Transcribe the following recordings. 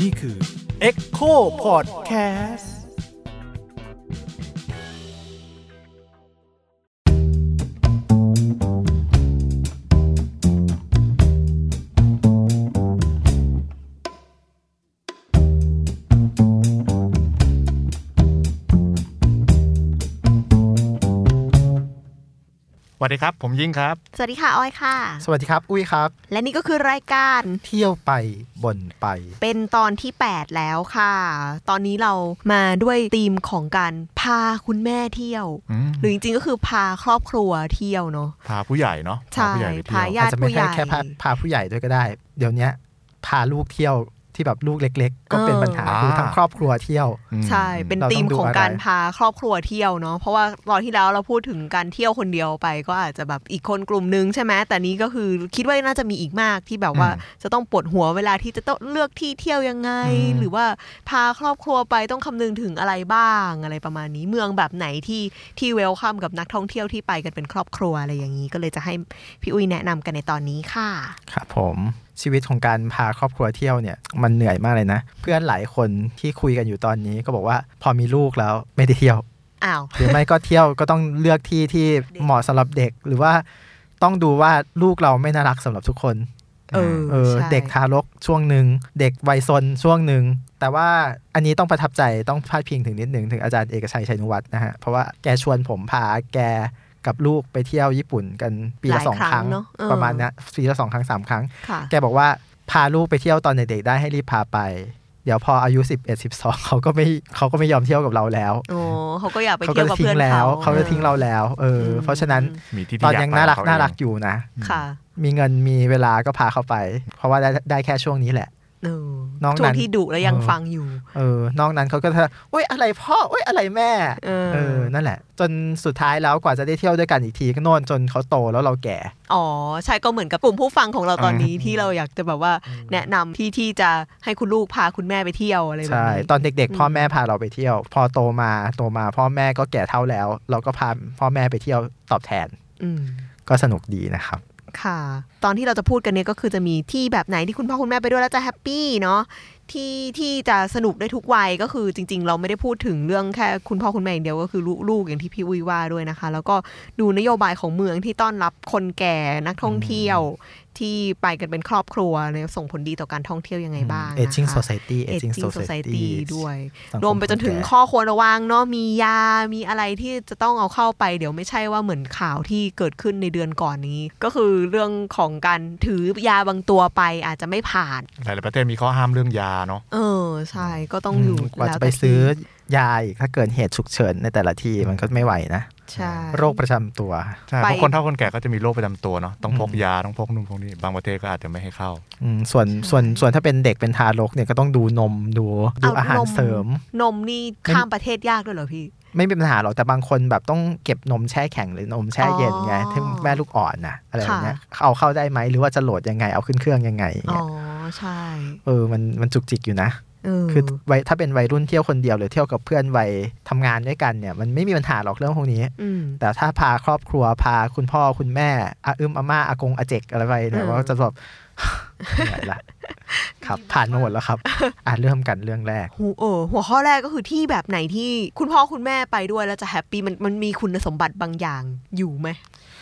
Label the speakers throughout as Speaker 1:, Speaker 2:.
Speaker 1: นี่คือ Echo Podcast
Speaker 2: วัสดีครับ ผมยิ่งครับ
Speaker 3: สวัสดีค่ะออยค่ะ
Speaker 4: สวัสดีครับ อุ้ยครับ
Speaker 3: และนี่ก็คือรายการ
Speaker 4: เที่ยวไปบ่นไป
Speaker 3: เป็นตอนที่ 8 แล้วค่ะ ตอนนี้เรามาด้วยธีมของการพาคุณแม่เที่ยว
Speaker 2: อืม
Speaker 3: หรือจริงๆก็คือพาครอบครัวเที่ยวเนาะ
Speaker 2: พาผู้ใหญ่เนาะ
Speaker 3: ใช่
Speaker 2: พาผู้ใหญ่ไปเที่
Speaker 3: พา
Speaker 2: ยว
Speaker 3: ญา
Speaker 4: อาจ
Speaker 3: ติ
Speaker 4: จะไม่
Speaker 3: ผู้ให
Speaker 4: ใช่
Speaker 3: ญ่
Speaker 4: แค่พาพาผู้ใหญ่ด้วยก็ได้ เดี๋ยวเนี้ยพาลูกเที่ยว ที่แบบลูกเล็ก ๆ ก็เป็นปัญหา
Speaker 2: อ่า
Speaker 4: คือทั้งครอบครัวเที่ยว
Speaker 2: อืม
Speaker 3: ใช่ เป็น
Speaker 4: เราต้อง
Speaker 3: ธีม
Speaker 4: ดู
Speaker 3: ของ
Speaker 4: อะไร
Speaker 3: การพาครอบครัวเที่ยวเนาะเพราะว่าตอนที่แล้วเราพูดถึงการเที่ยวคนเดียวไป ก็อาจจะแบบอีกคนกลุ่มนึงใช่ไหมแต่นี้ก็คือคิดว่าน่าจะมีอีกมากที่แบบว่าจะต้องปวดหัวเวลาที่จะต้องเลือกที่เที่ยวยังไง
Speaker 4: อืม
Speaker 3: หรือว่าพาครอบครัวไปต้องคำนึงถึงอะไรบ้างอะไรประมาณนี้เมืองแบบไหนที่ที่เวลคัมกับนักท่องเที่ยวที่ไปกันเป็นครอบครัวอะไรอย่างนี้ ก็เลยจะให้พี่อุ้ยแนะนำกันในตอนนี้ค่ะ
Speaker 4: ครับผม ชีวิตของการพาครอบครัวเที่ยวเนี่ยมันเหนื่อยมากเลยนะ เพื่อนหลายคนที่คุยกันอยู่ตอนนี้ก็บอกว่าพอมีลูกแล้วไม่ได้เที่ยว
Speaker 3: อ้าว
Speaker 4: หรือไม่ก็เที่ยวก็ต้องเลือกที่ที่เหมาะสำหรับเด็กหรือว่าต้องดูว่าลูกเราไม่น่ารักสำหรับทุกคน
Speaker 3: เออ
Speaker 4: เออ
Speaker 3: ใช่
Speaker 4: เด็กทารกช่วงหนึ่งเด็กวัยซนช่วงหนึ่งแต่ว่าอันนี้ต้องประทับใจต้องพาดพิงถึงนิดหนึ่งถึงอาจารย์เอกชัยชัยนุวัฒน์นะฮะเพราะว่าแกชวนผมพาแก กับลูกไปเที่ยวญี่ปุ่นกันปี
Speaker 3: ห
Speaker 4: ละ
Speaker 3: ลาย
Speaker 4: สองครั้ง
Speaker 3: ครั้งเนอะเออ
Speaker 4: ประมาณเนี้ยปีละสองครั้งสามครั้ง
Speaker 3: ค่ะ
Speaker 4: แกบอกว่าพาลูกไปเที่ยวตอนเด็กๆได้ให้รีบพาไป เดี๋ยวพออายุ11 12เขาก็ไม่เขาก็ไม่ยอมเที่ยวกับเราแล้ว
Speaker 3: โอ้เขาก็อยากไป
Speaker 4: เขา
Speaker 3: เที่
Speaker 4: ก็
Speaker 3: ยวกับ
Speaker 4: ทิ้
Speaker 3: เพื่
Speaker 4: ง
Speaker 3: อน
Speaker 4: แล้ว
Speaker 3: เขา
Speaker 4: เขาจะทิ้งเราแล้วเอออ
Speaker 3: ม
Speaker 4: เพราะฉะนั้น
Speaker 2: มีที่
Speaker 4: ตอน
Speaker 2: ที่
Speaker 4: ยังน่ารัก
Speaker 2: ไป
Speaker 4: น่ารัก
Speaker 2: เข
Speaker 4: อยู่นะ
Speaker 3: ค่ะ
Speaker 4: มีเงินมีเวลาก็พาเขาไป เพราะว่าได้ได้แค่ช่วงนี้แหละ
Speaker 3: เออ
Speaker 4: น้อง
Speaker 3: ช่ว
Speaker 4: นั้
Speaker 3: ง
Speaker 4: น
Speaker 3: ที่ดุแล้วยัง
Speaker 4: เออ
Speaker 3: ฟังอยู่
Speaker 4: เออนอกนั้นเขาก็จะโอ๊ยอะไรพ่อโอ๊ยอะไรแม่
Speaker 3: เออ
Speaker 4: เออ นั่นแหละ จนสุดท้ายแล้วกว่าจะได้เที่ยวด้วยกันอีกทีก็โน่นจนเขาโตแล้วเราแก่
Speaker 3: อ๋อ ใช่ก็เหมือนกับกลุ่มผู้ฟังของเราตอนนี้ที่เราอยากจะแบบว่า แนะนำที่ที่จะให้คุณลูกพาคุณแม่ไปเที่ยวอะไรแบบ
Speaker 4: ใช่
Speaker 3: นี้
Speaker 4: ตอนเด็ก
Speaker 3: อืม
Speaker 4: ๆพ่อแม่พาเราไปเที่ยว พอโตมาโตมา พ่อแม่ก็แก่เท่าแล้ว เราก็พาพ่อแม่ไปเที่ยวตอบแทน
Speaker 3: อืม
Speaker 4: ก็สนุกดีนะครับ
Speaker 3: ค่ะ ตอนที่เราจะพูดกันเนี่ยก็คือจะมีที่แบบไหนที่คุณพ่อคุณแม่ไปด้วยแล้วจะแฮปปี้เนาะที่ที่จะสนุกได้ทุกวัยก็คือจริง ๆ เราไม่ได้พูดถึงเรื่องแค่คุณพ่อคุณแม่อย่างเดียวก็คือลูกๆอย่างที่พี่อุ้ยว่าด้วยนะคะ แล้วก็ดูนโยบายของเมืองที่ต้อนรับคนแก่นักท่องเที่ยว ที่ไปกันเป็นครอบครัวเนี่ยส่งผลดีต่อการท่องเที่ยวยังไงบ้างนะคะ
Speaker 4: Aging Society
Speaker 3: Aging
Speaker 4: Aging
Speaker 3: Society
Speaker 4: Society
Speaker 3: ด้วย
Speaker 4: สังค
Speaker 3: รวมไปจนถึง
Speaker 4: คแก่
Speaker 3: ข้อควรระวังเนาะมียามีอะไรที่จะต้องเอาเข้าไป เดี๋ยวไม่ใช่ว่าเหมือนข่าวที่เกิดขึ้นในเดือนก่อนนี้ ก็คือเรื่องของการถือยาบางตัวไปอาจจะไม่ผ่าน
Speaker 2: หลายๆประเทศมีข้อห้ามเรื่องยาเนาะ
Speaker 3: เออใช่ก็ต้องอยู่
Speaker 4: มกว่า
Speaker 3: แล้ว
Speaker 4: จะไป
Speaker 3: แต่ที่
Speaker 4: ซื้อยาอีกถ้าเกิดเหตุฉุกเฉินในแต่ละที่มันก็ไม่ไหวนะ
Speaker 3: ใช่
Speaker 4: โรคประจำตัว
Speaker 2: ใช่
Speaker 3: ไป
Speaker 2: เพราะคนเฒ่าคนแก่ก็จะมีโรคประจำตัวเนาะต้องพก
Speaker 4: อืม
Speaker 2: ยาต้องพกนู่นพกนี่บางประเทศก็อาจจะไม่ให้เข้า
Speaker 4: อืมส่วนส่วนส่วนถ้าเป็นเด็กเป็นทารกเนี่ยก็ต้องดูนมดูดูอาหาร
Speaker 3: นม
Speaker 4: เสริม
Speaker 3: นมนี่ข้ามประเทศยากด้วยเหรอพี่
Speaker 4: ไม่มีปัญหาหรอกแต่บางคนแบบต้องเก็บนมแช่แข็งหรือนมแช่เย็นไง
Speaker 3: อ๋อ
Speaker 4: ที่แม่ลูกอ่อนนะอะไรแบบเนี้ย
Speaker 3: ค่ะ
Speaker 4: เอาเข้าได้ไหมหรือว่าจะโหลดยังไงเอาขึ้นเครื่องยังไง
Speaker 3: อ๋
Speaker 4: เงี้
Speaker 3: อยใช่
Speaker 4: เออมันมันจุกจิกอยู่นะ
Speaker 3: เออ
Speaker 4: คือวัยถ้าเป็นวัยรุ่นเที่ยวคนเดียวหรือเที่ยวกับเพื่อนวัยทำงานด้วยกันเนี่ย มันไม่มีปัญหาหรอกเรื่องพวกนี้
Speaker 3: อืม
Speaker 4: แต่ถ้าพาครอบครัวพาคุณพ่อคุณแม่อาอึมอาม่าอากงอาเจกอะไรไปเนี่ย
Speaker 3: เออ
Speaker 4: ว่าจะแบบเหนื่อยละครับ ผ่านมาหมดแล้วครับ อะเริ่มกันเรื่องแรก
Speaker 3: หูเออหัวข้อแรกก็คือที่แบบไหนที่คุณพ่อคุณแม่ไปด้วยแล้วจะแฮปปี้มันมันมีคุณสมบัติบางอย่างอยู่ไหม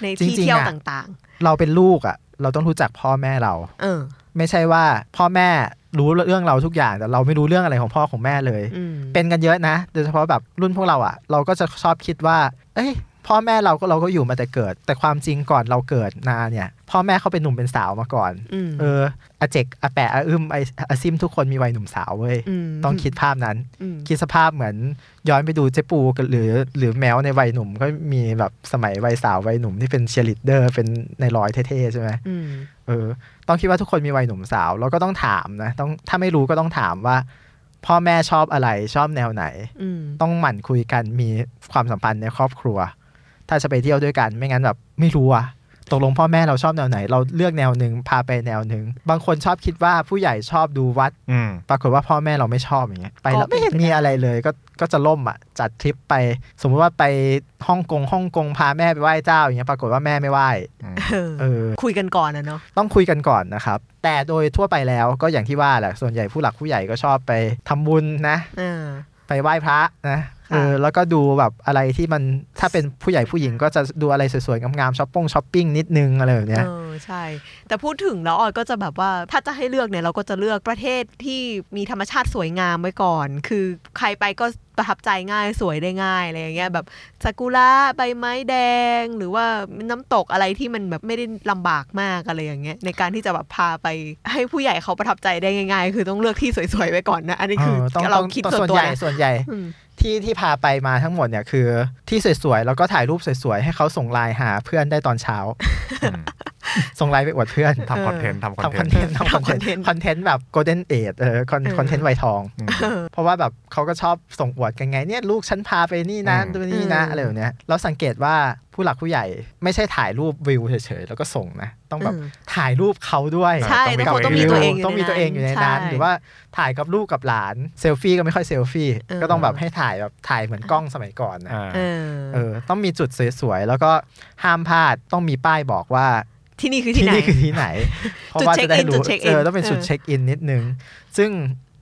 Speaker 3: ในที่
Speaker 4: จริงๆ
Speaker 3: เที่ยว
Speaker 4: อะ
Speaker 3: ต่าง
Speaker 4: เราเป็นลูกอะ เราต้องรู้จักพ่อแม่เรา
Speaker 3: ๆเออ
Speaker 4: ไม่ใช่ว่าพ่อแม่ รู้เรื่องเราทุกอย่างแต่เราไม่รู้เรื่องอะไรของพ่อของแม่เลย
Speaker 3: อืม
Speaker 4: เป็นกันเยอะนะ โดยเฉพาะแบบรุ่นพวกเราอะ เราก็จะชอบคิดว่า เอ้ย พ่อแม่เราก็เราก็อยู่มาแต่เกิด แต่ความจริงก่อนเราเกิดนาเนี่ย พ่อแม่เขาเป็นหนุ่มเป็นสาวมาก่อน
Speaker 3: อืม
Speaker 4: เอออาเจกอาแปะอาอึมไออาซิมทุกคนมีวัยหนุ่มสาวเว้ย
Speaker 3: ม
Speaker 4: ต้องคิดภาพนั้น
Speaker 3: อืม
Speaker 4: คิดสภาพเหมือนย้อนไปดูเจ๊ปูกันหรือ หรือแมวในวัยหนุ่มก็มีแบบสมัยวัยสาววัยหนุ่มที่เป็นเชียร์ลีดเดอร์เป็นนายร้อยเท่ๆใช่ไหม
Speaker 3: อืม
Speaker 4: เออ ต้องคิดว่าทุกคนมีวัยหนุ่มสาวแล้วก็ต้องถามนะต้องถ้าไม่รู้ก็ต้องถามว่า พ่อแม่ชอบอะไรชอบแนวไหน
Speaker 3: อืม
Speaker 4: ต้องหมั่นคุยกันมีความสัมพันธ์ในครอบครัว ถ้าจะไปเที่ยวด้วยกันไม่งั้นแบบไม่รู้อะ ตกลงพ่อแม่เราชอบแนวไหน เราเลือกแนวหนึ่งพาไปแนวหนึ่งบางคนชอบคิดว่าผู้ใหญ่ชอบดูวัด
Speaker 2: อืม
Speaker 4: ปรากฏว่าพ่อแม่เราไม่ชอบอย่างเงี้ยไปแล้ว
Speaker 3: ก็เป็น
Speaker 4: ไม่เห็น
Speaker 3: ไปได้
Speaker 4: มีอะไรเลยก็ก็จะล่มอะจัดทริปไป สมมุติว่าไปฮ่องกงฮ่องกงพาแม่ไปไหว้เจ้าอย่างเงี้ยปรากฏว่าแม่ไม่ไหว้
Speaker 3: เออ
Speaker 4: เออ
Speaker 3: คุยกันก่อนนะเนาะ
Speaker 4: ต้องคุยกันก่อนนะครับแต่โดยทั่วไปแล้วก็อย่างที่ว่าแหละส่วนใหญ่ผู้หลักผู้ใหญ่ก็ชอบไปทำบุญนะ
Speaker 3: เออ
Speaker 4: ไปไหว้พระนะ
Speaker 3: ค่ะ
Speaker 4: เออแล้วก็ดูแบบอะไรที่มันถ้าเป็นผู้ใหญ่ผู้หญิงก็จะดูอะไรสวยๆงามๆช้อปปิ้งช้อปปิ้งนิดนึงอะไรแบบเนี้ย
Speaker 3: เออใช่ แต่พูดถึงแล้วออยก็จะแบบว่าถ้าจะให้เลือกเนี่ยเราก็จะเลือกประเทศที่มีธรรมชาติสวยงามไว้ก่อน คือใครไปก็ประทับใจง่ายสวยได้ง่ายอะไรอย่างเงี้ยแบบซากุระใบไม้แดง หรือว่าน้ำตกอะไรที่มันแบบไม่ได้ลำบากมากอะไรอย่างเงี้ยในการที่จะแบบพาไปให้ผู้ใหญ่เขาประทับใจได้ง่าย ๆ คือต้องเลือกที่สวยๆไว้ก่อนนะอันนี้คือ
Speaker 4: เออต้อง
Speaker 3: เรา
Speaker 4: ต้อง
Speaker 3: คิด
Speaker 4: ต้อง
Speaker 3: ส่
Speaker 4: ส่
Speaker 3: ว
Speaker 4: วนน
Speaker 3: ตัว
Speaker 4: ใหญ่
Speaker 3: นะ
Speaker 4: ส่วนใหญ่
Speaker 3: อืม
Speaker 4: ที่ที่พาไปมาทั้งหมดเนี่ยคือ ที่สวยๆ แล้วก็ถ่ายรูปสวยๆ ให้เขาส่งไลน์หาเพื่อนได้ตอนเช้า ส่งไลน์ไปอวดเพื่อน
Speaker 2: ทำคอนเทนต์ทำคอน
Speaker 4: ทำคอน
Speaker 2: เท
Speaker 4: เท
Speaker 2: น
Speaker 4: น
Speaker 2: ต์
Speaker 4: ต์ทำคอนเทนต์
Speaker 3: content
Speaker 4: คอนเทนต์แบบ golden age เออคอน
Speaker 3: เออ
Speaker 4: คอนเทนต์วัยทอง
Speaker 2: อืม
Speaker 3: เออ
Speaker 4: เพราะว่าแบบเขาก็ชอบส่งอวดกันไงเนี่ยลูกฉันพาไปนี่นะ
Speaker 2: อืม
Speaker 4: ดูนี่นะ
Speaker 3: อืม
Speaker 4: อะไรแบบเนี้ยเราสังเกตว่าผู้หลักผู้ใหญ่ไม่ใช่ถ่ายรูปวิวเฉยๆ แล้วก็ส่งนะ ต้องแบบ
Speaker 3: อืม
Speaker 4: ถ่ายรูปเขาด้วย
Speaker 3: ใช่
Speaker 2: ต้องมี
Speaker 3: แล้วเขาต้อง
Speaker 2: ตัว
Speaker 3: มี
Speaker 2: เอง
Speaker 3: ตัวเองอยู่
Speaker 4: ต้องมีตัวเองอยู่ในนั้น
Speaker 3: ใช่
Speaker 4: หรือว่าถ่ายกับลูกกับหลานเซลฟี่ก็ไม่ค่อยเซลฟี่
Speaker 3: เออ
Speaker 4: ก็ต้องแบบให้ถ่ายแบบถ่ายเหมือนกล้องสมัยก่อนนะ
Speaker 2: อ่า
Speaker 3: เออ
Speaker 4: เออต้องมีจุดสวยๆ แล้วก็ห้ามพลาดต้องมีป้ายบอกว่า
Speaker 3: ที่นี่คือที่
Speaker 4: ที่
Speaker 3: ไหน
Speaker 4: นี่คือที่ไหน เพราะว่า
Speaker 3: จุด
Speaker 4: จะได้
Speaker 3: เช็คอิน
Speaker 4: รู้
Speaker 3: จุดเช็คอิน
Speaker 4: เออต้องเป็นจุด
Speaker 3: เออ
Speaker 4: เช็คอินนิดนึง ซึ่ง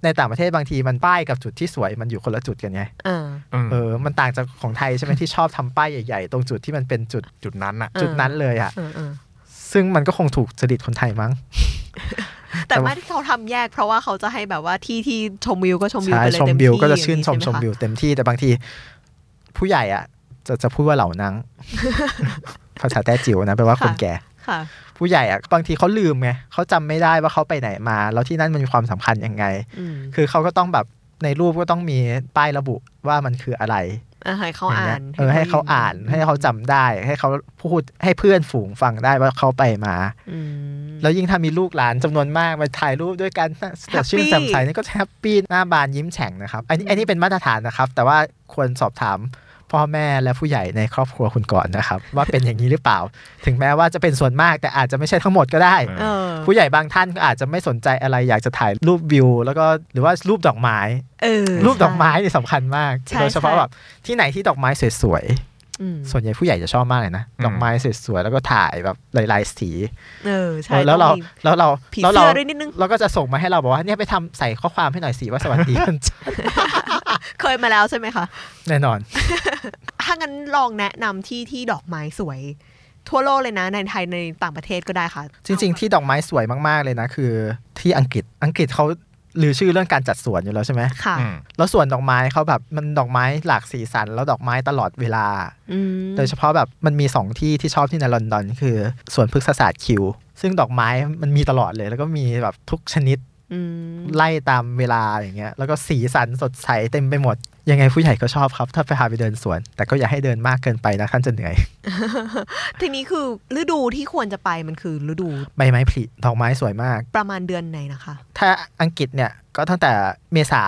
Speaker 4: ในต่างประเทศบางทีมันป้ายกับจุดที่สวยมันอยู่คนละจุดกันไง
Speaker 3: เออ
Speaker 2: อืม
Speaker 4: เออมันต่างจากของไทยใช่ไหมที่ชอบทำป้ายใหญ่ ๆ ตรงจุดที่มันเป็นจุด
Speaker 2: จุดนั้นอะ
Speaker 3: เออ
Speaker 4: จุดนั้นเลยอะ
Speaker 3: เออเออ
Speaker 4: ซึ่งมันก็คงถูกจริตคนไทยมั้ง
Speaker 3: แต่
Speaker 4: แต่ว่า
Speaker 3: ไม่ที่เขาทำแยกเพราะว่าเขาจะให้แบบว่าที่ที่ชมวิวก็ชมวิว
Speaker 4: ใช่
Speaker 3: ไปเลย
Speaker 4: ชม
Speaker 3: เต็ม
Speaker 4: วิว
Speaker 3: ที่
Speaker 4: ก็จะชื่นชม
Speaker 3: อย่าง
Speaker 4: ชม
Speaker 3: ใไห
Speaker 4: วิวเต็มที่แต่บางที ผู้ใหญ่อะ จะจะพูดว่าเหล่านังภาษาแต้จิ๋วนะแปลว่าคนแก่
Speaker 3: ค่ะ
Speaker 4: ผู้ใหญ่อะบางทีเขาลืมไงเขาจำไม่ได้ว่าเขาไปไหนมา แล้วที่นั่นมันมีความสำคัญยังไง
Speaker 3: อืม
Speaker 4: คือเขาก็ต้องแบบในรูปก็ต้องมีป้ายระบุว่ามันคืออะไร
Speaker 3: เออให้เขา
Speaker 4: ย่ง
Speaker 3: อ่า
Speaker 4: งี้ย
Speaker 3: น
Speaker 4: เออให้เขาอ่านให้เขาจำได้ ให้เขาพูดให้เพื่อนฝูงฟังได้ว่าเขาไปมา
Speaker 3: อืม
Speaker 4: แล้วยิ่งถ้ามีลูกหลานจำนวนมากมาถ่ายรูปด้วยกันแต่ชื่น
Speaker 3: Happy
Speaker 4: แจ่มใสนี่ก็จะแฮปปี้หน้าบานยิ้มแฉ่งนะครับอันนี้อันนี้เป็นมาตรฐานนะครับ แต่ว่าควรสอบถาม พ่อแม่และผู้ใหญ่ในครอบครัวคุณก่อนนะครับ ว่าเป็นอย่างนี้หรือเปล่า ถึงแม้ว่าจะเป็นส่วนมากแต่อาจจะไม่ใช่ทั้งหมดก็ได้
Speaker 3: เออ
Speaker 4: ผู้ใหญ่บางท่านก็อาจจะไม่สนใจอะไรอยากจะถ่ายรูปวิว แล้วก็หรือว่ารูปดอกไม้
Speaker 3: เออ
Speaker 4: รูปดอกไม้นี่สำคัญมาก
Speaker 3: ใช่
Speaker 4: โดยเฉพาะ
Speaker 3: ใช่
Speaker 4: แบบที่ไหนที่ดอกไม้สวย
Speaker 3: อืม
Speaker 4: ๆ ส่วนใหญ่ผู้ใหญ่จะชอบมากเลยนะ
Speaker 2: อืม
Speaker 4: ดอกไม้สวยๆแล้วก็ถ่ายแบบหลายๆสี
Speaker 3: เออใช่
Speaker 4: เออแล้วเรา
Speaker 3: ต้องมี
Speaker 4: แล้วเรา
Speaker 3: ผี
Speaker 4: แล้ว
Speaker 3: เสื้
Speaker 4: เรา
Speaker 3: อด้วยนิดนึง
Speaker 4: เราก็จะส่งมาให้เราบอกว่าเนี่ยไปทำใส่ข้อความให้หน่อยสิว่าสวัสดีวันจันทร์
Speaker 3: เคยมาแล้วใช่ไหมคะ
Speaker 4: แน่นอน
Speaker 3: ถ้างั้นลองแนะนำที่ที่ดอกไม้สวย ทั่วโลกเลยนะในไทยในต่างประเทศก็ได้ค่ะ
Speaker 4: จริง ๆ ที่ดอกไม้สวยมากๆเลยนะ คือ ที่อังกฤษอังกฤษเขา ลือชื่อเรื่องการจัดสวนอยู่แล้วใช่ไหม
Speaker 3: ค่ะ
Speaker 2: อืม
Speaker 4: แล้วสวนดอกไม้เขาแบบมันดอกไม้หลากสีสัน แล้วดอกไม้ตลอดเวลา
Speaker 3: อืม
Speaker 4: โดยเฉพาะแบบมันมีสองที่ที่ชอบที่ในลอนดอน คือสวนพฤกษศาสตร์คิว ซึ่งดอกไม้มันมีตลอดเลย แล้วก็มีแบบทุกชนิด
Speaker 3: อืม
Speaker 4: ไล่ตามเวลาอย่างเงี้ย แล้วก็สีสันสดใสเต็มไปหมด ยังไงผู้ใหญ่ก็ชอบครับ ถ้าไปพาไปเดินสวน แต่ก็อย่าให้เดินมากเกินไปนะท่านจะเหนื่อย
Speaker 3: ทีนี้คือฤดูที่ควรจะไปมันคือฤดู
Speaker 4: ใบไม้ผลิดอกไม้สวยมาก
Speaker 3: ประมาณเดือนไหนนะคะ
Speaker 4: ถ้าอังกฤษเนี่ย ก็ตั้งแต่เมษา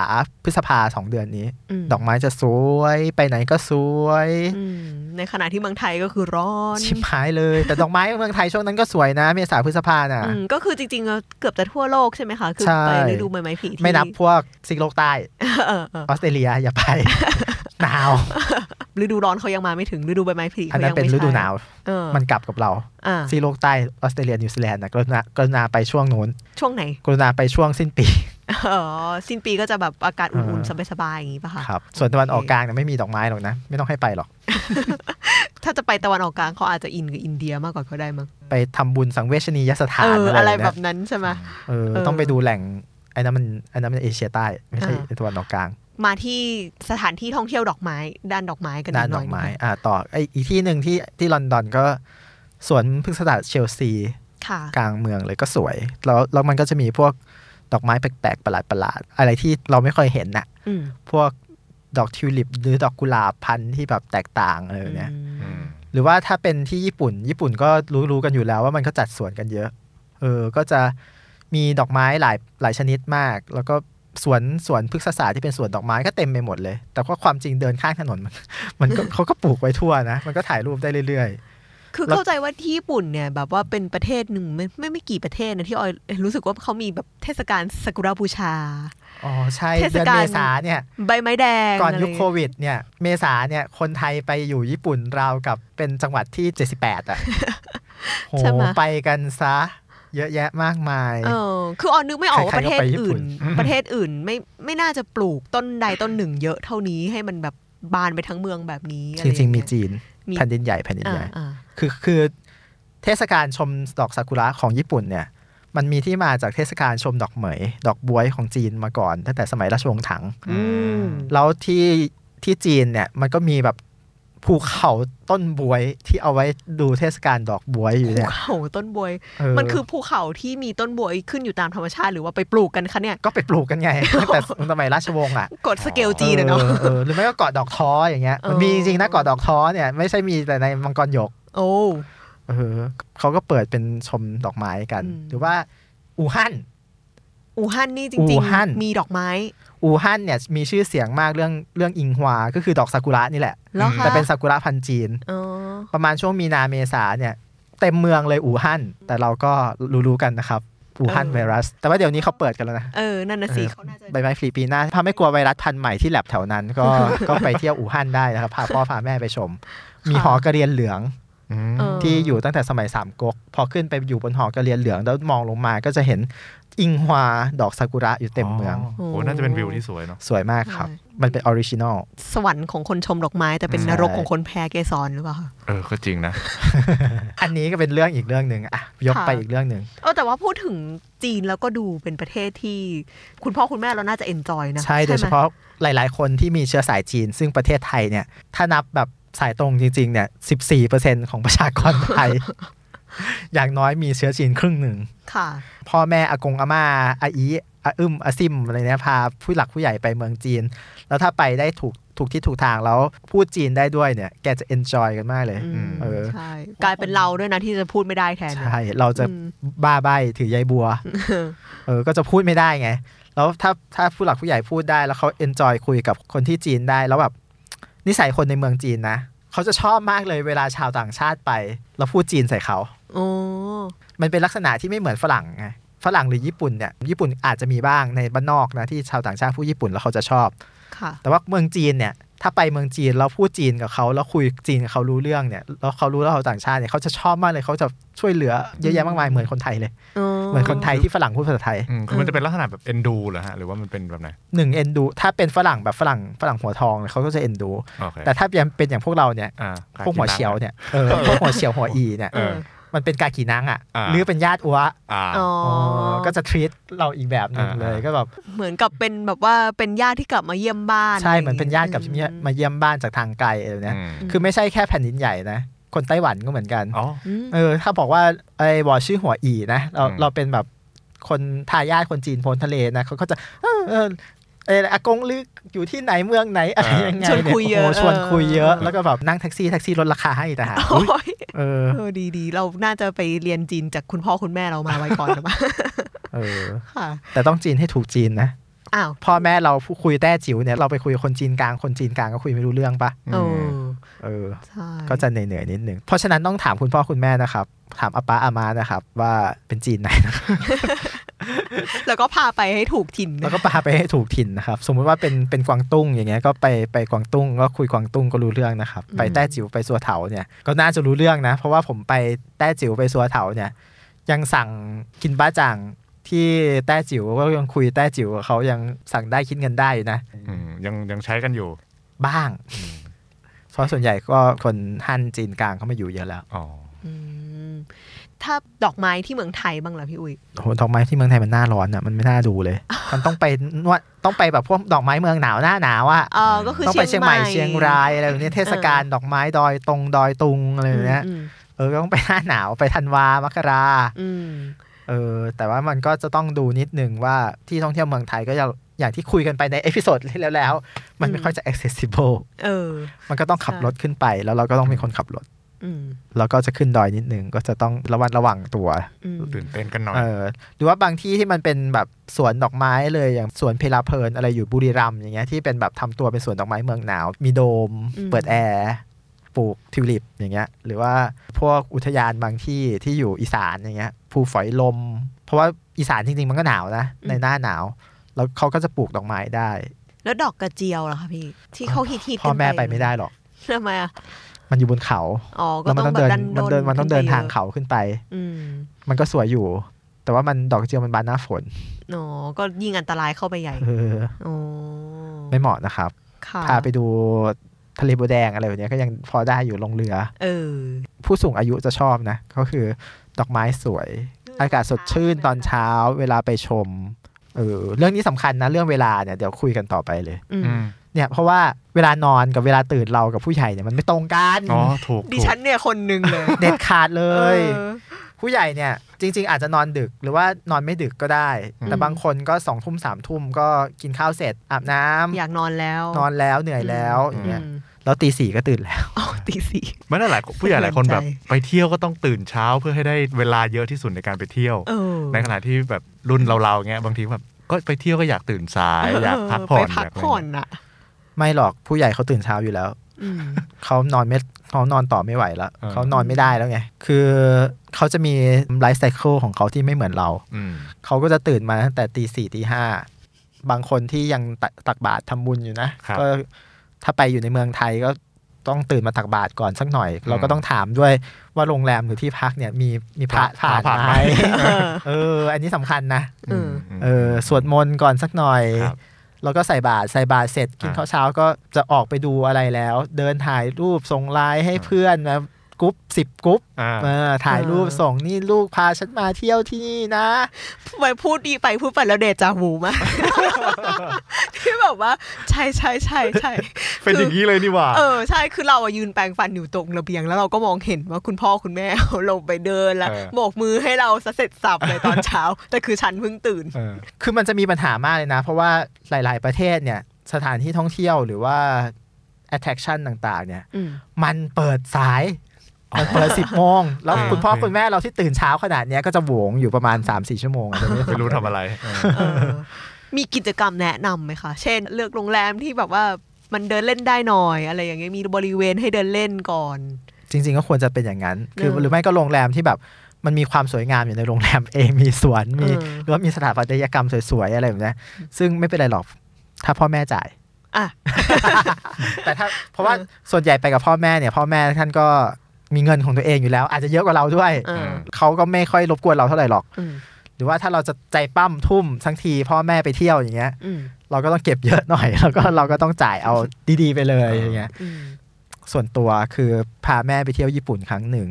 Speaker 4: พฤษภาสองเดือนนี้
Speaker 3: ม
Speaker 4: ดอกไม้จะสวยไปไหนก็สวย
Speaker 3: อืมในขณะที่เมืองไทยก็คือร้อน
Speaker 4: ชิบหายเลย แต่ดอกไม้เมืองไทยช่วงนั้นก็สวยนะ เมษาพฤษภาน่ะ
Speaker 3: อืมก็คือจริงๆแล้วเกือบจะทั่วโลกใช่ไหมคะคือ
Speaker 4: ใช่
Speaker 3: ไปฤดูใบไม้ผลิที่
Speaker 4: ไม่นับพวกซีกโลกใต้
Speaker 3: เออเออ
Speaker 4: ออสเตรเลียอย่าไปหนาว
Speaker 3: ฤดูร้อนเขายังมาไม่ถึงฤดูใบไม้ผลิ
Speaker 4: อัน
Speaker 3: เขา
Speaker 4: นั้น
Speaker 3: ยัง
Speaker 4: เป็น
Speaker 3: ไม่
Speaker 4: ฤ
Speaker 3: ใช่
Speaker 4: ดูหนาว
Speaker 3: เออ
Speaker 4: มันกลับกับเรา
Speaker 3: อ่า
Speaker 4: ซีกโลกใต้ออสเตรเลียนิวซีแลนด์นะกรุณากรุณาไปช่วงนู้น
Speaker 3: ช่วงไหน
Speaker 4: กรุณาไปช่วงสิ้นปี
Speaker 3: อ๋อสิ้นปีก็จะแบบอากาศอุ่น
Speaker 4: เออ
Speaker 3: ๆสบายๆอย่างนี้ป่ะคะ
Speaker 4: ครับส่วนตะวันออกกลางเนี่ยไม่มีดอกไม้หรอกนะ ไม่ต้องให้ไปหรอก
Speaker 3: ถ้าจะไปตะวันออกกลางเขาอาจจะอินกับอินเดียมากกว่าก็ได้มั้ง
Speaker 4: ไปทำบุญสังเวชนียสถา
Speaker 3: เอนอ
Speaker 4: อะไร
Speaker 3: อะไร
Speaker 4: แบบ
Speaker 3: แบ
Speaker 4: เนี้ย
Speaker 3: บนั้นใช่ไหม
Speaker 4: เออ
Speaker 3: เออ
Speaker 4: ต้องไปดูแหล่งไอ้นั้นมันไอ้นั้นมันเอเชียใต้ไม่ใช่
Speaker 3: อ่า
Speaker 4: ตะวันออกกลาง
Speaker 3: มาที่สถานที่ท่องเที่ยวดอกไม้ ด้านดอกไม้กัน
Speaker 4: ด้าน
Speaker 3: ห
Speaker 4: ด
Speaker 3: น่
Speaker 4: อ
Speaker 3: อย
Speaker 4: กไม้
Speaker 3: นะคะ
Speaker 4: อ่าต่อไอ้อีกที่หนึ่งที่ที่ลอนดอนก็สวนพฤกษศาสตร์เชลซี
Speaker 3: ค่ะ
Speaker 4: กลางเมืองเลยก็สวย แล้วแล้วมันก็จะมีพวก ดอกไม้แปลกๆ ประหลาดๆ อะไรที่เราไม่ค่อยเห็นน่ะ
Speaker 3: อืม
Speaker 4: พวกดอกทิวลิปหรือดอกกุหลาบพันธุ์ที่แบบแตกต่างอะไรแบบเนี้ย
Speaker 2: อืม
Speaker 4: หรือว่าถ้าเป็นที่ญี่ปุ่น ญี่ปุ่นก็รู้รู้กันอยู่แล้วว่ามันก็จัดสวนกันเยอะ เออ ก็จะมีดอกไม้หลายหลายชนิดมาก แล้วก็สวนสวนพฤกษศาสตร์ที่เป็นสวนดอกไม้ก็เต็มไปหมดเลย แต่ว่าความจริงเดินข้างถนนมันมันก็เขาก็ปลูกไว้ทั่วนะ มันก็ถ่ายรูปได้เรื่อย
Speaker 3: คือ
Speaker 4: แล้ว
Speaker 3: เข้าใจว่าที่ญี่ปุ่นเนี่ยแบบว่าเป็นประเทศหนึ่งไม่ไม่ไม่กี่ประเทศนะที่ออยรู้สึกว่าเขามีแบบเทศกาลซากุระบูชา
Speaker 4: อ๋อใช่
Speaker 3: เทศ
Speaker 4: เดือน
Speaker 3: กาล
Speaker 4: เมษาเนี่ย
Speaker 3: ใบไม้แดง
Speaker 4: ก่อนยุคะ
Speaker 3: ไร
Speaker 4: โควิดเนี่ยเมษาเนี่ยคนไทยไปอยู่ญี่ปุ่นราวกับเป็นจังหวัดที่ 78 อะโห
Speaker 3: ใช่ไหม
Speaker 4: ไปกันซะเยอะแยะมากมาย
Speaker 3: เออ คือออนนึกไม่ออกว่า
Speaker 4: ใคร
Speaker 3: ประ
Speaker 4: ๆก็
Speaker 3: เทศ
Speaker 4: ไปญี่ปุ่
Speaker 3: อื่น
Speaker 4: น
Speaker 3: ประเทศอื่นไม่ไม่น่าจะปลูกต้นใดต้นหนึ่งเยอะเท่านี้ให้มันแบบ บานไปทั้งเมืองแบบนี้อะ
Speaker 4: จ
Speaker 3: ไอย่า
Speaker 4: ริง ๆ มี
Speaker 3: เย
Speaker 4: จีน
Speaker 3: มี
Speaker 4: แผ่นดินใหญ่แผ่นดิน
Speaker 3: อ่า
Speaker 4: ใหญ่
Speaker 3: อ่า
Speaker 4: คือคือเทศกาลชมดอกซากุระของญี่ปุ่นเนี่ย มันมีที่มาจากเทศกาลชมดอกเหมย ดอกบวยของจีนมาก่อนตั้งแต่สมัยราชวงศ์ถัง
Speaker 3: อืม
Speaker 4: แล้วที่ที่จีนเนี่ยมันก็มีแบบ ภูเขาต้นบวยที่เอาไว้ดูเทศกาลดอกบวยอยู่
Speaker 3: ภู
Speaker 4: เนี่ย
Speaker 3: เขาต้นบวย
Speaker 4: เออ
Speaker 3: มันคือภูเขาที่มีต้นบวยขึ้นอยู่ตามธรรมชาติหรือว่าไปปลูกกันคะเนี่ย
Speaker 4: ก็ไปปลูกกันไงตั้งแต่สมัยราชวงศ์อะ
Speaker 3: กดสเกลจีนอะเนาะ
Speaker 4: ออออหรือไม่ก็เกาะดอกท้ออย่างเงี้ย
Speaker 3: เออ
Speaker 4: มันมีจริงๆนะเกาะดอกท้อเนี่ยไม่ใช่มีแต่ในมังกรหยก
Speaker 3: โอ้
Speaker 4: เออเขาก็เปิดเป็นชมดอกไม้กัน
Speaker 3: อืม
Speaker 4: หรือว่าอู่ฮั่น
Speaker 3: อู่ฮั่นนี่จ
Speaker 4: อู่
Speaker 3: ริง
Speaker 4: ฮั่น
Speaker 3: ๆมีดอกไม้
Speaker 4: อู่ฮั่นเนี่ยมีชื่อเสียงมากเรื่องเรื่องอิงฮวา ก็คือดอกซากุระนี่แหละ
Speaker 3: แล้วคะ
Speaker 4: แต่เป็นซากุระพันธุ์จีน
Speaker 3: อ๋อ
Speaker 4: ประมาณช่วงมีนาเมษาเนี่ย เต็มเมืองเลยอู่ฮั่น แต่เราก็รู้ๆกันนะครับ อู่ฮั่นไวรัส แต่ว่าเดี๋ยวนี้เขาเปิดกันแล้วนะ
Speaker 3: เออ นั่นน่ะสิ
Speaker 4: เออ
Speaker 3: เขาน่าจะ
Speaker 4: ใบไม้ผลิปีหน้า ถ้าไม่กลัวไวรัสพันธุ์ใหม่ที่แลบแถวนั้น ก็ก็ไปเที่ยวอู่ฮั่นได้นะครับ พาพ่อพาแม่ไปชม มีหอกระเรียนเหลือง
Speaker 2: อืม
Speaker 3: เออ
Speaker 4: ที่อยู่ตั้งแต่สมัยสามก๊กพอขึ้นไปอยู่บนหอกระเรียนเหลืองแล้วมองลงมาก็จะเห็นอิงฮวาดอกซากุระอยู่เต็มเมือง
Speaker 2: โอ้โหน่าจะเป็นวิวที่สวยเนาะ
Speaker 4: สวยมากครับ
Speaker 3: ใช่
Speaker 4: มันเป็น original
Speaker 3: สวรรค์ของคนชมดอกไม้ แต่เป็น
Speaker 4: ใช่
Speaker 3: นรกของคนแพ้เกสรหรือเปล่าคะ
Speaker 2: เออก็จริงนะ
Speaker 4: อันนี้ก็เป็นเรื่องอีกเรื่องหนึ่งอะยก
Speaker 3: ค่ะ
Speaker 4: ไปอีกเรื่องหนึ่ง
Speaker 3: เออแต่ว่าพูดถึงจีนแล้วก็ดูเป็นประเทศที่คุณพ่อคุณแม่เราน่าจะเอนจอยนะ
Speaker 4: ใช่โดยเฉ
Speaker 3: ไหม
Speaker 4: พาะหลาย ๆ คนที่มีเชื้อสายจีน ซึ่งประเทศไทยเนี่ยถ้านับแบบสายตรงจริง ๆ เนี่ย 14%ของประชากรไทย อย่างน้อยมีเชื้อจีนครึ่งหนึ่ง
Speaker 3: ค่ะ
Speaker 4: พ่อแม่อากงอาม่าอาอีอาอึมอาซิมอะไรเนี่ยพาผู้หลักผู้ใหญ่ไปเมืองจีน แล้วถ้าไปได้ถูกถูกที่ถูกทางแล้วพูดจีนได้ด้วยเนี่ย แกจะ enjoy กันมากเลย
Speaker 3: อืม
Speaker 4: เออ
Speaker 3: ใช่กลายเป็นเราด้วยนะที่จะพูดไม่ได้แทนเนี่ย
Speaker 4: ใช่เราจะ
Speaker 3: อืม
Speaker 4: บ้าใบถือใยบัวเออก็จะพูดไม่ได้ไง แล้วถ้าถ้าผู้หลักผู้ใหญ่พูดได้แล้วเขา enjoy คุยกับคนที่จีนได้แล้วแบบ นิสัยคนในเมืองจีนนะ เขาจะชอบมากเลยเวลาชาวต่างชาติไป แล้วพูดจีนใส่เขา
Speaker 3: โอ้
Speaker 4: มันเป็นลักษณะที่ไม่เหมือนฝรั่งไงฝรั่งหรือญี่ปุ่นเนี่ยญี่ปุ่นอาจจะมีบ้างในบ้านนอกนะที่ชาวต่างชาติพูดญี่ปุ่นแล้วเขาจะชอบ
Speaker 3: ค่ะ
Speaker 4: แต่ว่าเมืองจีนเนี่ย ถ้าไปเมืองจีนแล้วพูดจีนกับเขาแล้วคุยจีนกับเขารู้เรื่องเนี่ยแล้วเขารู้แล้วเขาต่างชาติเนี่ยเขาจะชอบมากเลยเขาจะช่วยเหลือเยอะแยะมากมายเหมือนคนไทยเลย เหมือนคนไทยที่ฝรั่งพูดภาษาไทย
Speaker 2: อืมคือมันจะเป็นลักษณะแบบเอ็นดูเหรอฮะหรือว่ามันเป็นแบบไหน
Speaker 4: หนึ่งเอ็นดูถ้าเป็นฝรั่งแบบฝรั่งฝรั่งหัวทองเนี่ยเขาก็จะเอ็นดู
Speaker 2: โอเค
Speaker 4: แต่ถ้าเป็นอย่างพวกเราเนี่ย
Speaker 2: อ่า
Speaker 4: พวกหัวเฉียวเนี่ยเออพวกหัวเฉียวหัวอีเนี่ย
Speaker 2: เออ
Speaker 4: มันเป็นกากีนังอะ
Speaker 2: อ่า
Speaker 4: หรือเป็นญาติอัว
Speaker 2: อ่า
Speaker 3: อ๋อ
Speaker 4: ก็จะทรีตเราอีกแบบหนึ่ง
Speaker 2: อ่า
Speaker 4: เลยก็แบบ
Speaker 3: เหมือนกับเป็นแบบว่าเป็นญาติที่กลับมาเยี่ยมบ้าน
Speaker 4: ใช่เหมือนเป็นญาติกับ
Speaker 3: อื
Speaker 4: ที่มาเยี่ยมบ้านจากทางไกลอะไรเนี่ย
Speaker 2: อืม
Speaker 4: คือไม่ใช่แค่แผ่นดินใหญ่นะคนไต้หวันก็เหมือนกัน
Speaker 2: อ๋อ
Speaker 3: อืม
Speaker 4: เออ ถ้าบอกว่าไอ้บอชื่อหัวอีนะเรา
Speaker 2: อืม
Speaker 4: เราเป็นแบบคนทายาทคนจีนพ้นทะเลนะเขาก็จะ เออเออเอออากงลึกอยู่ที่ไหนเมืองไหนอะไรยังไง
Speaker 3: ชวนคุยเยอะ
Speaker 4: โโหชวนคุยเยอะ
Speaker 3: เออ
Speaker 4: แล้วก็แบบนั่งแท็กซี่แท็กซี่ลดราคาให้แต่หาก
Speaker 3: โอ้ย
Speaker 4: เออ
Speaker 3: เออดีดีๆเราน่าจะไปเรียนจีนจากคุณพ่อคุณแม่เรามาไว้ก่อนหรือเปล่า
Speaker 4: เออ
Speaker 3: ค่ะ
Speaker 4: แต่ต้องจีนให้ถูกจีนนะ
Speaker 3: อ้าว
Speaker 4: พ่อแม่เราผู้คุยแต้จิ๋วเนี่ยเราไปคุยกับคนจีนกลางคนจีนกลางก็คุยไม่รู้เรื่องปะ
Speaker 3: เออ
Speaker 4: เออ
Speaker 3: ใช่
Speaker 4: ก็จะเหนื่อยๆนิดนึงเพราะฉะนั้นต้องถามคุณพ่อคุณแม่นะครับ ถามอาป้าอามานะครับ ว่าเป็นจีนไหนนะครับ
Speaker 3: แล้วก็พาไปให้ถูกถิ่น
Speaker 4: แล้ว
Speaker 3: นะ
Speaker 4: ก็พาไปให้ถูกถิ่นนะครับ สมมุติว่าเป็นเป็นกวางตุ้งอย่างเงี้ยก็ไปไปกวางตุ้งก็คุยกวางตุ้งก็รู้เรื่องนะครับ ไปแต้จิ๋วไปสัวเถาเนี่ยก็น่าจะรู้เรื่องนะ เพราะว่าผมไปแต้จิ๋วไปสัวเถาเนี่ยยังสั่งกินบ้าจ่างที่แต้จิ๋วก็ยังคุยแต้จิ๋วกับเขายังสั่งได้คิดเงินได้อยู่นะ
Speaker 2: อืมยังยังใช้กันอยู่
Speaker 4: บ้างเพราะส่วนใหญ่ก็คนฮั่นจีนกลางเขามาอยู่เยอะแล้ว
Speaker 2: อ๋อ
Speaker 3: อืม ถ้าดอกไม้ที่เมืองไทยบ้างล่ะพี่อุ้ย
Speaker 4: โอ้โหดอกไม้ที่เมืองไทยมันหน้าร้อนอะมันไม่น่าดูเลย มันต้องไปนวดต้องไปแบบพวกดอกไม้เมืองหนาวหน้าหนาวอะ
Speaker 3: เออก็คือ
Speaker 4: ต้องไปเชียงใหม่เชียงรายอะไรแบบนี้เทศกาลดอกไม้ดอยตรงดอยตุงอะไรแบบเนี้ย
Speaker 3: อืม
Speaker 4: เออก็ต้องไปหน้าหนาวไปธันวามกรา
Speaker 3: อืม
Speaker 4: เออแต่ว่ามันก็จะต้องดูนิดนึงว่าที่ท่องเที่ยวเมืองไทยก็อย่างอย่างที่คุยกันไปใน episode ที่แล้วแล้ว มันไม่ค่อยจะ accessible
Speaker 3: เออ
Speaker 4: มันก็ต้องขับรถขึ้นไปแล้วเราก็ต้องเป็นคนขับรถ
Speaker 3: อืม
Speaker 4: แล้วก็จะขึ้นดอยนิดนึงก็จะต้องระมัดระวังตัว
Speaker 3: อืม
Speaker 2: ตื่นเต้นกันหน่อย
Speaker 4: เออหรือว่าบางที่ที่มันเป็นแบบสวนดอกไม้เลยอย่างสวนเพลาเพลินอะไรอยู่บุรีรัมย์อย่างเงี้ยที่เป็นแบบทำตัวเป็นสวนดอกไม้เมืองหนาว มีโดม เปิดแอร์ปลูกทิวลิปอย่างเงี้ย หรือว่าพวกอุทยานบางที่ที่อยู่อีสานอย่างเงี้ยภูฝอยลม เพราะว่าอีสานจริงๆมันก็หนาวนะ
Speaker 3: อืม
Speaker 4: ในหน้าหนาว แล้วเขาก็จะปลูกดอกไม้ได้
Speaker 3: แล้วดอกกระเจียวล่ะคะพี่ที่เขาฮิตฮิต
Speaker 4: พ่อแม่ไปไม่ได้หรอก
Speaker 3: ทำไมอะ
Speaker 4: มันอยู่บนเขา
Speaker 3: อ๋อก็
Speaker 4: แล้วมัน
Speaker 3: ต้
Speaker 4: ต้
Speaker 3: อ
Speaker 4: องง
Speaker 3: แบบ
Speaker 4: เดิน
Speaker 3: ดัน
Speaker 4: มันเดินมันต้องเดินทาง
Speaker 3: ขึ้
Speaker 4: เขาขึ้นไป
Speaker 3: อืม
Speaker 4: มันก็สวยอยู่ แต่ว่ามันดอกกระเจียวมันบานหน้าฝน
Speaker 3: อ๋อก็ยิ่งอันตรายเข้าไปใหญ่
Speaker 4: เออ
Speaker 3: อ๋อ
Speaker 4: ไม่เหมาะนะครับ
Speaker 3: ค่ะ
Speaker 4: พาไปดูทะเลบัวแดงอะไรแบบเนี้ยก็ยังพอได้อยู่ลงเรือ
Speaker 3: เออ
Speaker 4: ผู้สูงอายุจะชอบนะ ก็คือดอกไม้สวย อากาศสดชื่นตอนเช้าเวลาไปชม เออ เรื่องนี้สำคัญนะ เรื่องเวลาเนี่ยเดี๋ยวคุยกันต่อไปเลย
Speaker 3: อืม
Speaker 2: อืม
Speaker 4: เนี่ยเพราะว่าเวลานอนกับเวลาตื่นเรากับผู้ใหญ่เนี่ยมันไม่ตรงกัน
Speaker 2: อ๋อถูก
Speaker 3: ดิ
Speaker 2: ถูก
Speaker 3: ฉันเนี่ยคนหนึ่งเลย
Speaker 4: เด็ดขาดเลย
Speaker 3: ออ
Speaker 4: ผู้ใหญ่เนี่ยจริง ๆ อาจจะนอนดึกหรือว่านอนไม่ดึกก็ได้ แต่
Speaker 3: อืม
Speaker 4: บางคนก็สองทุ่มสามทุ่มก็กินข้าวเสร็จอาบน้ำ
Speaker 3: อยากนอนแล้ว
Speaker 4: นอนแล้วเหนื่อยแล้วอย่างเงี้ย
Speaker 3: ม
Speaker 4: แล้วตีสี่ก็ตื่นแล้ว
Speaker 3: อ๋อตีสี่
Speaker 2: ไม่ได้หลายผู้ใหญ่หลายคนแบบ
Speaker 3: สะเทือนใจ
Speaker 2: ไปเที่ยวก็ต้องตื่นเช้าเพื่อให้ได้เวลาเยอะที่สุดในการไปเที่ยว
Speaker 3: เออ
Speaker 2: ในขณะที่แบบรุ่นเราๆเงี้ยบางทีแบบก็ไปเที่ยวก็อยากตื่นสายอยากพักผ่อน
Speaker 3: ไปพัก
Speaker 2: อยากอะไร
Speaker 3: ผ่อน
Speaker 2: เงี้ย
Speaker 3: อะ
Speaker 4: ไม่หรอกผู้ใหญ่เขาตื่นเช้าอยู่แล้ว
Speaker 3: อืม
Speaker 4: เขานอนไม่เขานอนต่อไม่ไหวแล้วเขานอนไม่ได้แล้วไง คือเขาจะมี life cycle ของเขาที่ไม่เหมือนเรา
Speaker 2: อืม
Speaker 4: เขาก็จะตื่นมาตั้งแต่ตีสี่ตีห้าบางคนที่ยังตักบาตรทำบุญอยู่นะก็ถ้าไปอยู่ในเมืองไทยก็ต้องตื่นมาตักบาตรก่อนสักหน่อย เราก็ต้องถามด้วยว่าโรงแรมหรือที่พักเนี่ยมีมีพระผ่าน
Speaker 2: ผ่าน
Speaker 4: ไห
Speaker 2: ไห
Speaker 4: ม
Speaker 2: ม
Speaker 4: เออ อันนี้สำคัญนะ
Speaker 3: เออ
Speaker 4: เออสวดมนต์ก่อนสักหน่อย
Speaker 2: ครับ
Speaker 4: แล้วก็ใส่บาตรใส่บาตรเสร็จกิน
Speaker 2: อ่า
Speaker 4: ข้าวเช้าก็จะออกไปดูอะไรแล้ว เดินถ่ายรูปส่งไลน์ให้
Speaker 2: อ่า
Speaker 4: เพื่อนนะ กรุ๊ปสิบกรุ๊ป
Speaker 2: อ่า
Speaker 4: เออถ่ายรูป
Speaker 3: เออ
Speaker 4: ส่งนี่ลูกพาฉันมาเที่ยวที่นี่นะ
Speaker 3: ไปพูดดีไปพูดไปแล้วเดจาวูมากที่แบบว่าใช่ใช่ใช่ใช่
Speaker 2: เป็นอย่างนี้เลยนี่หว่า
Speaker 3: เออใช่คือเราอะยืนแปรงฟันอยู่ตรงระเบียง แล้วเราก็มองเห็นว่าคุณพ่อคุณแม่เขาลงไปเดินแล้ว
Speaker 2: เออ
Speaker 3: โบกมือให้เราซะเสร็จสับเลยตอนเช้า แต่คือฉันเพิ่งตื่น
Speaker 2: เออ
Speaker 4: คือมันจะมีปัญหามากเลยนะ เพราะว่าหลาย ๆ ประเทศเนี่ยสถานที่ท่องเที่ยวหรือว่า attraction ต่าง ๆ เนี่ย
Speaker 3: อืม
Speaker 4: มันเปิดสาย มันเปิดสิบโมง แล้ว
Speaker 2: อ่า
Speaker 4: คุณพ่อ
Speaker 2: โอเค
Speaker 4: คุณแม่เราที่ตื่นเช้าขนาดเนี้ยก็จะโหวงอยู่ประมาณ 3-4 ชั่วโมงอะ
Speaker 2: ไม่รู้ทำอะไรเออ
Speaker 3: เออมีกิจกรรมแนะนำไหมคะ เช่น เลือกโรงแรมที่แบบว่ามันเดินเล่นได้หน่อย อะไรอย่างเงี้ยมีบริเวณให้เดินเล่นก่อน
Speaker 4: จริง ๆ ก็ควรจะเป็นอย่างนั้น คือ
Speaker 3: เออ
Speaker 4: หรือไม่ก็โรงแรมที่แบบมันมีความสวยงามอยู่ในโรงแรมเองมีสวนมี
Speaker 3: เออ
Speaker 4: หรือว่ามีสถาปัตยกรรมสวยๆอะไรแบบเนี้ยซึ่งไม่เป็นไรหรอกถ้าพ่อแม่จ่าย
Speaker 3: อะ
Speaker 4: แต่ถ้าเพราะว่าส่วนใหญ่ไปกับพ่อแม่เนี่ย พ่อแม่ท่านก็ มีเงินของตัวเองอยู่แล้ว อาจจะเยอะกว่าเราด้วย
Speaker 3: เออ
Speaker 4: เขาก็ไม่ค่อยรบกวนเราเท่าไหร่หรอก
Speaker 3: อืม
Speaker 4: หรือว่าถ้าเราจะใจปั้มทุ่มทั้งทีพ่อแม่ไปเที่ยวอย่างเงี้ย
Speaker 3: อืม
Speaker 4: เราก็ต้องเก็บเยอะหน่อยแล้วก็เราก็ต้องจ่ายเอาดีๆไปเลยอย่างเงี้ย
Speaker 3: อืม
Speaker 4: ส่วนตัวคือพาแม่ไปเที่ยวญี่ปุ่นครั้งหนึ่ง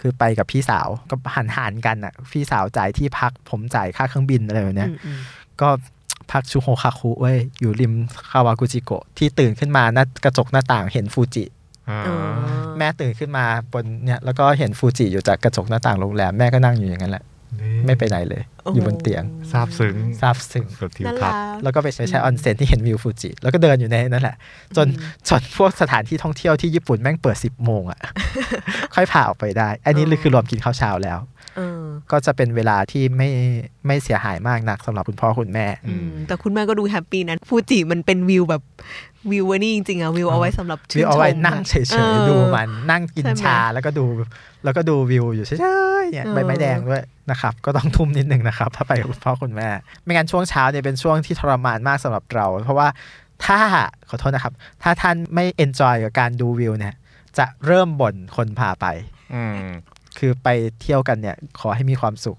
Speaker 4: คือไปกับพี่สาวก็หันหันๆกันอะ พี่สาวจ่ายที่พักผมจ่ายค่าเครื่องบินอะไรแบบเนี้ย
Speaker 3: อืมอืม
Speaker 4: ก็พักชูโฮคาคุเว้ยอยู่ริมคาวากุจิโกะที่ตื่นขึ้นมาหน้ากระจกหน้าต่างเห็นฟูจิ
Speaker 2: อ่า
Speaker 3: เออ
Speaker 4: แม่ตื่นขึ้นมาบนเนี่ยแล้วก็เห็นฟูจิอยู่จากกระจกหน้าต่างโรงแรมแม่ก็นั่งอยู่อย่างนั้นแหละ ไม่ไปไหนเลย อยู่บนเตียง
Speaker 2: ซาบซึ้ง
Speaker 4: ซาบซึ้ง
Speaker 2: กับทิวทัศน์น่ารั
Speaker 3: ก
Speaker 4: แล้วก็ไปใช้ใช้ออนเซ็นที่เห็นวิวฟูจิแล้วก็เดินอยู่ในนั่นแหละ จนจนพวกสถานที่ท่องเที่ยวที่ญี่ปุ่นแม่งเปิด10โมงอะค่อยพาออกไปได้ อันนี้คือรวมกินข้าวเช้าแล้ว
Speaker 3: เออ
Speaker 4: ก็จะเป็นเวลาที่ไม่ไม่เสียหายมากนักสำหรับคุณพ่อคุณแม่
Speaker 3: อืมแต่คุณแม่ก็ดู happy นะฟูจิมันเป็นวิวแบบ วิวอันนี่จริงๆอะวิวเอาไว้สำหรับชื่
Speaker 4: นชม
Speaker 3: นะ
Speaker 4: วิวเอาไว้นั่งเฉ
Speaker 3: ย
Speaker 4: ๆดูมันเออนั่งกินชา
Speaker 3: ใช่ไหม
Speaker 4: แล้วก็ดู แล้วก็ดูวิวอยู่เฉยๆเนี่ย
Speaker 3: เออ
Speaker 4: ใบไม้แดงด้วยนะครับ ก็ต้องทุ่มนิดนึงนะครับ ถ้าไปกับคุณพ่อคุณแม่ ไม่งั้นช่วงเช้าเนี่ยเป็นช่วงที่ทรมานมากสำหรับเรา เพราะว่าถ้าขอโทษนะครับ ถ้าท่านไม่ enjoy กับการดูวิวเนี่ย จะเริ่มบ่นคนพาไป
Speaker 2: อืม
Speaker 4: คือไปเที่ยวกันเนี่ย ขอให้มีความสุข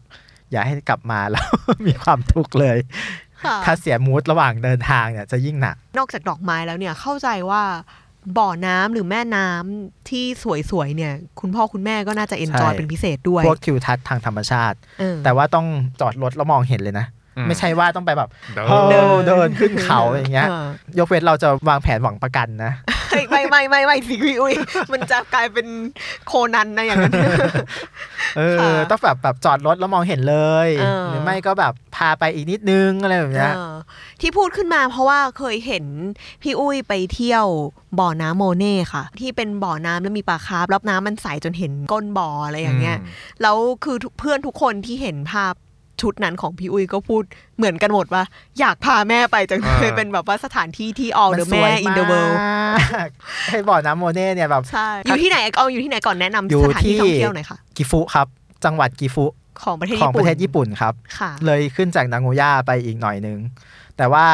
Speaker 4: อย่าให้กลับมาแล้วมีความทุกข์เลย
Speaker 3: ค่ะ
Speaker 4: ถ้าเสียมูดระหว่างเดินทางเนี่ยจะยิ่งหนัก
Speaker 3: นอกจากดอกไม้แล้วเนี่ยเข้าใจว่าบ่อน้ำหรือแม่น้ำที่สวยๆเนี่ย คุณพ่อคุณแม่ก็น่าจะเอนจอย
Speaker 4: ใช่
Speaker 3: เป็นพิเศษด้วย
Speaker 4: พวกทิวทัศน์ทางธรรมชาติ
Speaker 3: เออ
Speaker 4: แต่ว่าต้องจอดรถแล้วมองเห็นเลยนะ
Speaker 2: อืม
Speaker 4: ไม่ใช่ว่าต้องไปแบบ
Speaker 2: เดิน
Speaker 4: เดินเดินขึ้นเขาอย่างเงี้ย
Speaker 3: เออย
Speaker 4: กเว้นเราจะวางแผนหวังประกันนะ
Speaker 3: เฮ้ย ไม่ไม่ไม่ไม่สิพี่อุ้ยมันจะกลายเป็นโคนันนะอย่างนั้น
Speaker 4: เออ
Speaker 3: ค่ะ
Speaker 4: ต้องแบบแบบจอดรถแล้วมองเห็นเลย
Speaker 3: เออ
Speaker 4: หรือไม่ก็แบบพาไปอีกนิดนึงอะไรแบบเนี้ย
Speaker 3: เออที่พูดขึ้นมาเพราะว่าเคยเห็นพี่อุ้ยไปเที่ยวบ่อน้ำโมเน่ค่ะ ที่เป็นบ่อน้ำแล้วมีปลาคาร์ฟแล้วน้ำมันใสจนเห็นก้นบ่ออะไรอย่างเงี้ยแล้วคือทุกเพื่อนทุกคนที่เห็นภาพ ชุดนั้นของพี่อุ้ยก็พูดเหมือนกันหมดว่า อยากพาแม่ไปจังเลย
Speaker 2: อ่า
Speaker 3: เป็นแบบว่าสถานที่ที่ all
Speaker 4: มัน
Speaker 3: the
Speaker 4: สวย
Speaker 3: แม่ in the world
Speaker 4: มากให้บ่อน้ำโมเน่เนี่ยแบบ
Speaker 3: ใช่อยู่ที่ไหนเอาอยู่ที่ไหนก่อนแนะนำ
Speaker 4: อยู่
Speaker 3: สถานที่
Speaker 4: ที่
Speaker 3: ท่องเที่ยวหน่อยค่ะ
Speaker 4: กิฟุครับ จังหวัดกิฟุ
Speaker 3: ของประเทศ
Speaker 4: ของ
Speaker 3: ญี่
Speaker 4: ป
Speaker 3: ปุ่น
Speaker 4: ระเทศญี่ปุ่นครับ
Speaker 3: ค่ะ
Speaker 4: เลยขึ้นจากนางโงย่าไปอีกหน่อยนึง แต่ว่า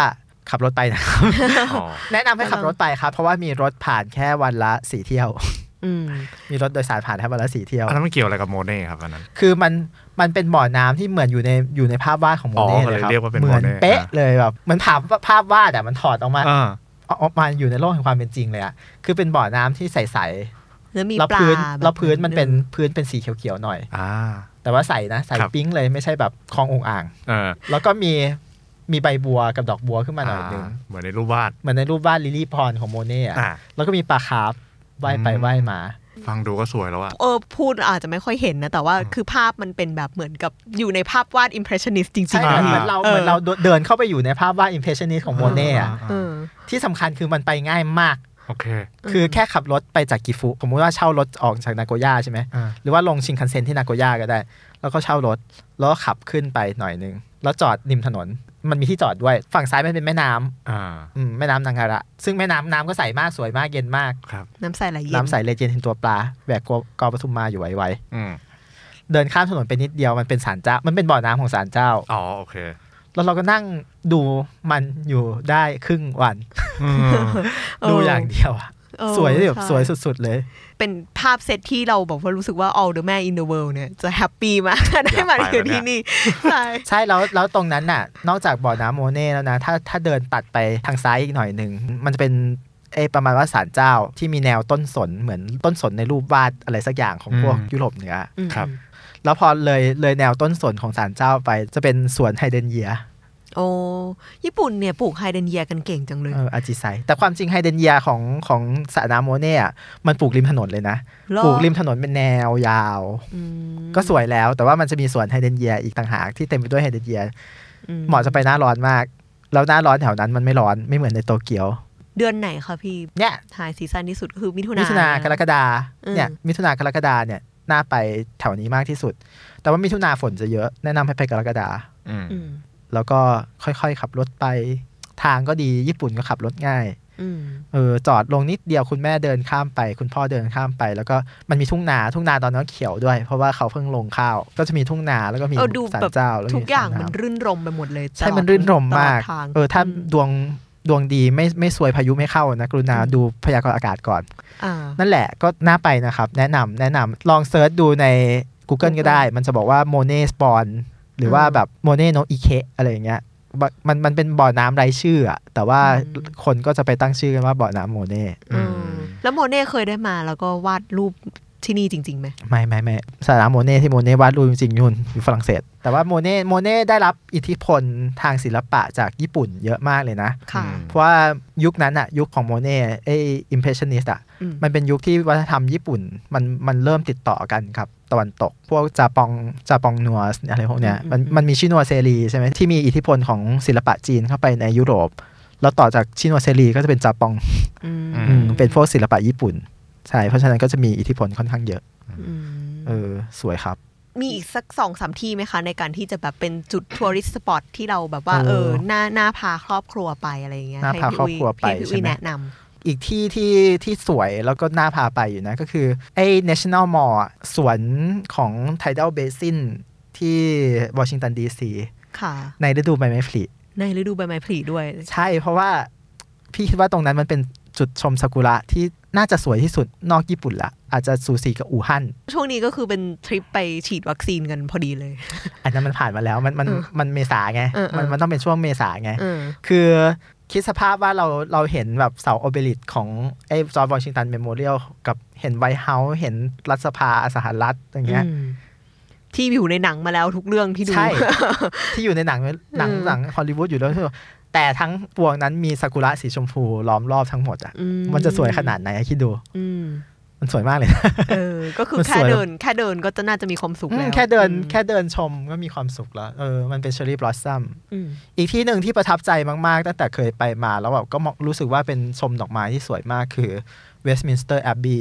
Speaker 4: ขับรถไปนะครับ
Speaker 2: อ๋อ
Speaker 4: แนะนำให้ขับรถไปครับ เพราะว่ามีรถผ่านแค่วันละสี่เที่ยว
Speaker 3: อื ม
Speaker 4: มีรถโดยสารผ่านแค่วันละสี่เที่ยว
Speaker 2: อันนั้นมันเกี่ยวอะไรกับโมเน่ครับอันนั้น
Speaker 4: คือมันมันเป็นบ่อน้ำที่เหมือนอยู่ในอยู่ในภาพวาดของโมเน่
Speaker 2: อ๋อก็
Speaker 4: เล
Speaker 2: เลย
Speaker 4: ยครับ
Speaker 2: เรียกว่าเป็น
Speaker 4: เหมือน
Speaker 2: โมเน่
Speaker 4: เป๊ะ
Speaker 2: อะ
Speaker 4: เลยแบบเหมือนภาพภาพวาดแต่มันถอดออกมา
Speaker 2: อ่า
Speaker 4: ออกมาอยู่ในโลกแห่งความเป็นจริงเลยอะคือเป็นบ่อน้ำที่ใส
Speaker 3: แล้วมี
Speaker 4: ๆแล้ว
Speaker 3: ปลา
Speaker 4: พื้น
Speaker 3: แบบ
Speaker 4: แล้วพื้นมันเป็นพื้นเป็นสีเขียวๆหน่อย
Speaker 2: อ่า
Speaker 4: แต่ว่าใสนะใส
Speaker 2: ครับ
Speaker 4: ปิ้งเลยไม่ใช่แบบคลององอ่าง
Speaker 2: เออ
Speaker 4: แล้วก็มีมีใบบัวกับดอกบัวขึ้นมาหน่อยนึงา
Speaker 2: เหมือนในรูปวาด
Speaker 4: เหมือนในรูปวาดลิลลี่พรของโมเน่อะ
Speaker 2: อ่า
Speaker 4: แล้วก็มีปลาคาร์ฟ ว่ายไป
Speaker 2: อืม
Speaker 4: ว่ายมา
Speaker 2: ฟังดูก็สวยแล้วอะ
Speaker 3: เออพูดอาจจะไม่ค่อยเห็นนะ แต่ว่าคือภาพมันเป็นแบบเหมือนกับอยู่ในภาพวาด impressionist จริง
Speaker 4: ใช่
Speaker 3: ๆ
Speaker 4: เหมือน
Speaker 3: นะ
Speaker 4: เหมือนเราเหมือนเราเดินเข้าไปอยู่ในภาพวาดอิมเพรสชันนิสของโมเน่อะ
Speaker 3: เออ
Speaker 4: ที่สำคัญคือมันไปง่ายมาก
Speaker 2: โอเค
Speaker 4: คือแค่ขับรถไปจากกิฟุสมมติว่าเช่ารถออกจากนาโกย่าใช่ไหม
Speaker 2: อ่า
Speaker 4: หรือว่าลงชินคันเซ็นที่นาโกย่าก็ได้ แล้วก็เช่ารถ แล้วก็ขับขึ้นไปหน่อยนึง แล้วจอดริมถนน มันมีที่จอดด้วย ฝั่งซ้ายมันเป็นแม่น้ำ
Speaker 2: อ่า
Speaker 4: อืมแม่น้ำนางาระ ซึ่งแม่น้ำน้ำก็ใสมากสวยมากเย็นมาก
Speaker 2: ครับ
Speaker 3: น้ำใสไหลเย็น
Speaker 4: น้ำใสเลยเย็นเห็นตัวปลาแบกกอกอปทุมมาอยู่ไว
Speaker 2: อืม
Speaker 4: ๆเดินข้ามถนนไปนิดเดียวมันเป็นศาลเจ้า มันเป็นบ่อน้ำของศาลเจ้า
Speaker 2: อ๋อโอเค
Speaker 4: แล้วเราก็นั่งดูมันอยู่ได้ครึ่งวัน
Speaker 2: อืม
Speaker 4: ดูอย่างเดียวอะ
Speaker 3: เออ
Speaker 4: สวยแบบ
Speaker 3: ใช่
Speaker 4: สวยสุดๆเลย
Speaker 3: เป็นภาพเซตที่เราบอกว่ารู้สึกว่า all the man in the world เนี่ยจะ happy มากได้มาอยู่ที่นี่ ใช่
Speaker 4: ใช่แล้วแล้วตรงนั้นน่ะ นอกจากบ่อน้ำโมเน่แล้วนะ ถ้าถ้าเดินตัดไปทางซ้ายอีกหน่อยหนึ่ง มันจะเป็นเอยประมาณว่าศาลเจ้าที่มีแนวต้นสนเหมือนต้นสนในรูปวาดอะไรสักอย่างของพวก
Speaker 2: อืม
Speaker 4: ยุโรปเหนือ
Speaker 3: อืม
Speaker 2: ครับ
Speaker 4: แล้วพอเลยเลยแนวต้นสนของศาลเจ้าไปจะเป็นสวนไฮเดรนเยีย
Speaker 3: โอ้ญี่ปุ่นเนี่ยปลูกไฮเดรนเยียกันเก่งจังเลย
Speaker 4: เออあじさい แต่ความจริงไฮเดรนเยียของของสระน้ำโมเน่อะมันปลูกริมถนนเลยนะ
Speaker 3: หรอ
Speaker 4: ปลูกริมถนนเป็นแนวยาว
Speaker 3: อืม
Speaker 4: ก็สวยแล้วแต่ว่ามันจะมีสวนไฮเดรนเยียอีกต่างหากที่เต็มไปด้วยไฮเดรนเยียเหมาะจะไปหน้าร้อนมาก แล้วหน้าร้อนแถวนั้นมันไม่ร้อนไม่เหมือนในโตเกียว
Speaker 3: เดือนไหนคะพี่
Speaker 4: เนี่ย
Speaker 3: high season ที่สุดก็คือมิถุนา
Speaker 4: มิ
Speaker 3: มิ
Speaker 4: ถุนากรกฎา
Speaker 3: อืม
Speaker 4: เนี่ยมิถุนากรกฎาเนี่ยน่าไปแถวนี้มากที่สุด แต่ว่ามิถุนาฝนจะเยอะแนะนำให้ไปกรกฎา
Speaker 2: อืม
Speaker 3: อืม
Speaker 4: แล้วก็ค่อยๆขับรถไป ทางก็ดีญี่ปุ่นก็ขับรถง่าย
Speaker 3: อืม
Speaker 4: เออจอดลงนิดเดียวคุณแม่เดินข้ามไป คุณพ่อเดินข้ามไป แล้วก็มันมีทุ่งนาทุ่งนาตอนนั้นเขียวด้วย เพราะว่าเขาเพิ่งลงข้าว ก็จะมีทุ่งนาแล้วก็มี
Speaker 3: เออดู
Speaker 4: ศาล
Speaker 3: แบบ
Speaker 4: เจ้าแล้ว
Speaker 3: ทุกอย่าง
Speaker 4: สระ
Speaker 3: มันำรื่นรมไปหมดเลย
Speaker 4: ใช่
Speaker 3: ตลอด
Speaker 4: มันรื่นรมย์มาก
Speaker 3: ตลอดทาง
Speaker 4: เออถ้า
Speaker 3: อืม
Speaker 4: ดวงดวงดีไม่ไม่ซวยพายุไม่เข้านะกรุณาดูพยากรณ์อากาศก่อน
Speaker 3: อ่า
Speaker 4: นั่นแหละก็น่าไปนะครับ แนะนำแนะนำลอง search ดูใน Google ก็ได้ มันจะบอกว่า Monet's Pond หรือว่า
Speaker 3: อืม
Speaker 4: แบบモネの池 อะไรอย่างเงี้ยอะมันมันเป็นบ่อน้ำไร้ชื่ออะแต่ว่า
Speaker 3: อืม
Speaker 4: คนก็จะไปตั้งชื่อกันว่าบ่อน้ำโมเน่
Speaker 3: อืมแล้วโมเน่เคยได้มาแล้วก็วาดรูปที่นี่จริงๆไหม
Speaker 4: ไม่ไม่ไม่สระน้ำโมเน่ที่โมเน่วาดรูปจริงๆนู่นอยู่ฝรั่งเศส แต่ว่าโมเน่โมเน่ได้รับอิทธิพลทางศิลปะจากญี่ปุ่นเยอะมากเลยนะ
Speaker 3: ค่ะ
Speaker 2: อืม
Speaker 4: เพราะว่ายุคนั้นอะยุคของโมเน่ไอ impressionist อะ
Speaker 3: อืม
Speaker 4: มันเป็นยุคที่วัฒนธรรมญี่ปุ่นมันมันเริ่มติดต่อกันครับ ตะวันตก พวก japon japonais อะไรพวกเนี้ยมันมันมี chinoiserie ใช่ไหมที่มีอิทธิพลของศิลปะจีนเข้าไปในยุโรป แล้วต่อจาก chinoiserie ก็จะเป็น japonอื
Speaker 3: ม
Speaker 2: อื
Speaker 4: อืมเป็นพวกศิลปะญี่ปุ่นใช่เพราะฉะนั้นก็จะมีอิทธิพลค่อนข้างเยอะ
Speaker 3: อืม
Speaker 4: เออสวยครับ
Speaker 3: มีอีกสักสองสามที่ไหมคะ ในการที่จะแบบเป็นจุดทัวริสต์สปอตที่เราแบบว่า
Speaker 4: เออ
Speaker 3: เออน่าน่าพาครอบครัวไปอะไรอย่างเงี้ย
Speaker 4: น่า
Speaker 3: ให้
Speaker 4: พา
Speaker 3: พี่
Speaker 4: ครอบครัวไป
Speaker 3: ให้พี่
Speaker 4: ใช่
Speaker 3: อุ้ย
Speaker 4: ไหม
Speaker 3: แนะน
Speaker 4: อีกที่ที่ที่สวยแล้วก็น่าพาไปอยู่นะ ก็คือไอ้ National Mall อะสวนของ Tidal Basin ที่วอชิงตันดีซีำ
Speaker 3: ค่ะ
Speaker 4: ในฤดูใบไม้ผลิ
Speaker 3: ในฤดูใบไม้ผลิด้วย
Speaker 4: ใช่เพราะว่าพี่คิดว่าตรงนั้นมันเป็นจุดชมซากุระที่น่าจะสวยที่สุดนอกญี่ปุ่นละ อาจจะสูสีกับอู่ฮั่น
Speaker 3: ช่วงนี้ก็คือเป็นทริปไปฉีดวัคซีนกันพอดีเลย
Speaker 4: อันนั้นมันผ่านมาแล้วมันมัน
Speaker 3: เออ
Speaker 4: มันเมษาไง
Speaker 3: เออเออ
Speaker 4: มันมันต้องเป็นช่วงเมษาไง
Speaker 3: เออ
Speaker 4: คือ คิดสภาพว่าเราเราเห็นแบบเสา obelisk ของไอ้ George Washington Memorial กับเห็น White House เห็นรัฐสภาสหรัฐอย่างเงี้ย
Speaker 3: อืมที่อยู่ในหนังมาแล้วทุกเรื่องที่ดู
Speaker 4: ใช่ที่อยู่ในหนังหนัง
Speaker 3: อืม
Speaker 4: หนังฮอลลีวูดอยู่แล้วแต่ทั้งปวงนั้นมีซากุระสีชมพูล้อมรอบทั้งหมดอะ
Speaker 3: อื
Speaker 4: มันจะสวยขนาดไหนอะคิดดู
Speaker 3: อื ม
Speaker 4: มันสวยมากเลยนะ
Speaker 3: เออ ก็คือ
Speaker 4: มัน
Speaker 3: แค่
Speaker 4: สวย
Speaker 3: เดิน แค่เดินก็จะน่าจะมีความสุข
Speaker 4: อืม
Speaker 3: แล้ว
Speaker 4: แค่เดิน
Speaker 3: อืม
Speaker 4: แค่เดินชมก็มีความสุขแล้ว เออ มันเป็น cherry blossom อืม
Speaker 3: อี
Speaker 4: กที่หนึ่งที่ประทับใจมากๆ ตั้งแต่เคยไปมาแล้วแบบก็มองรู้สึกว่าเป็นชมดอกไม้ที่สวยมากคือเวสต์มินสเตอร์แอบบี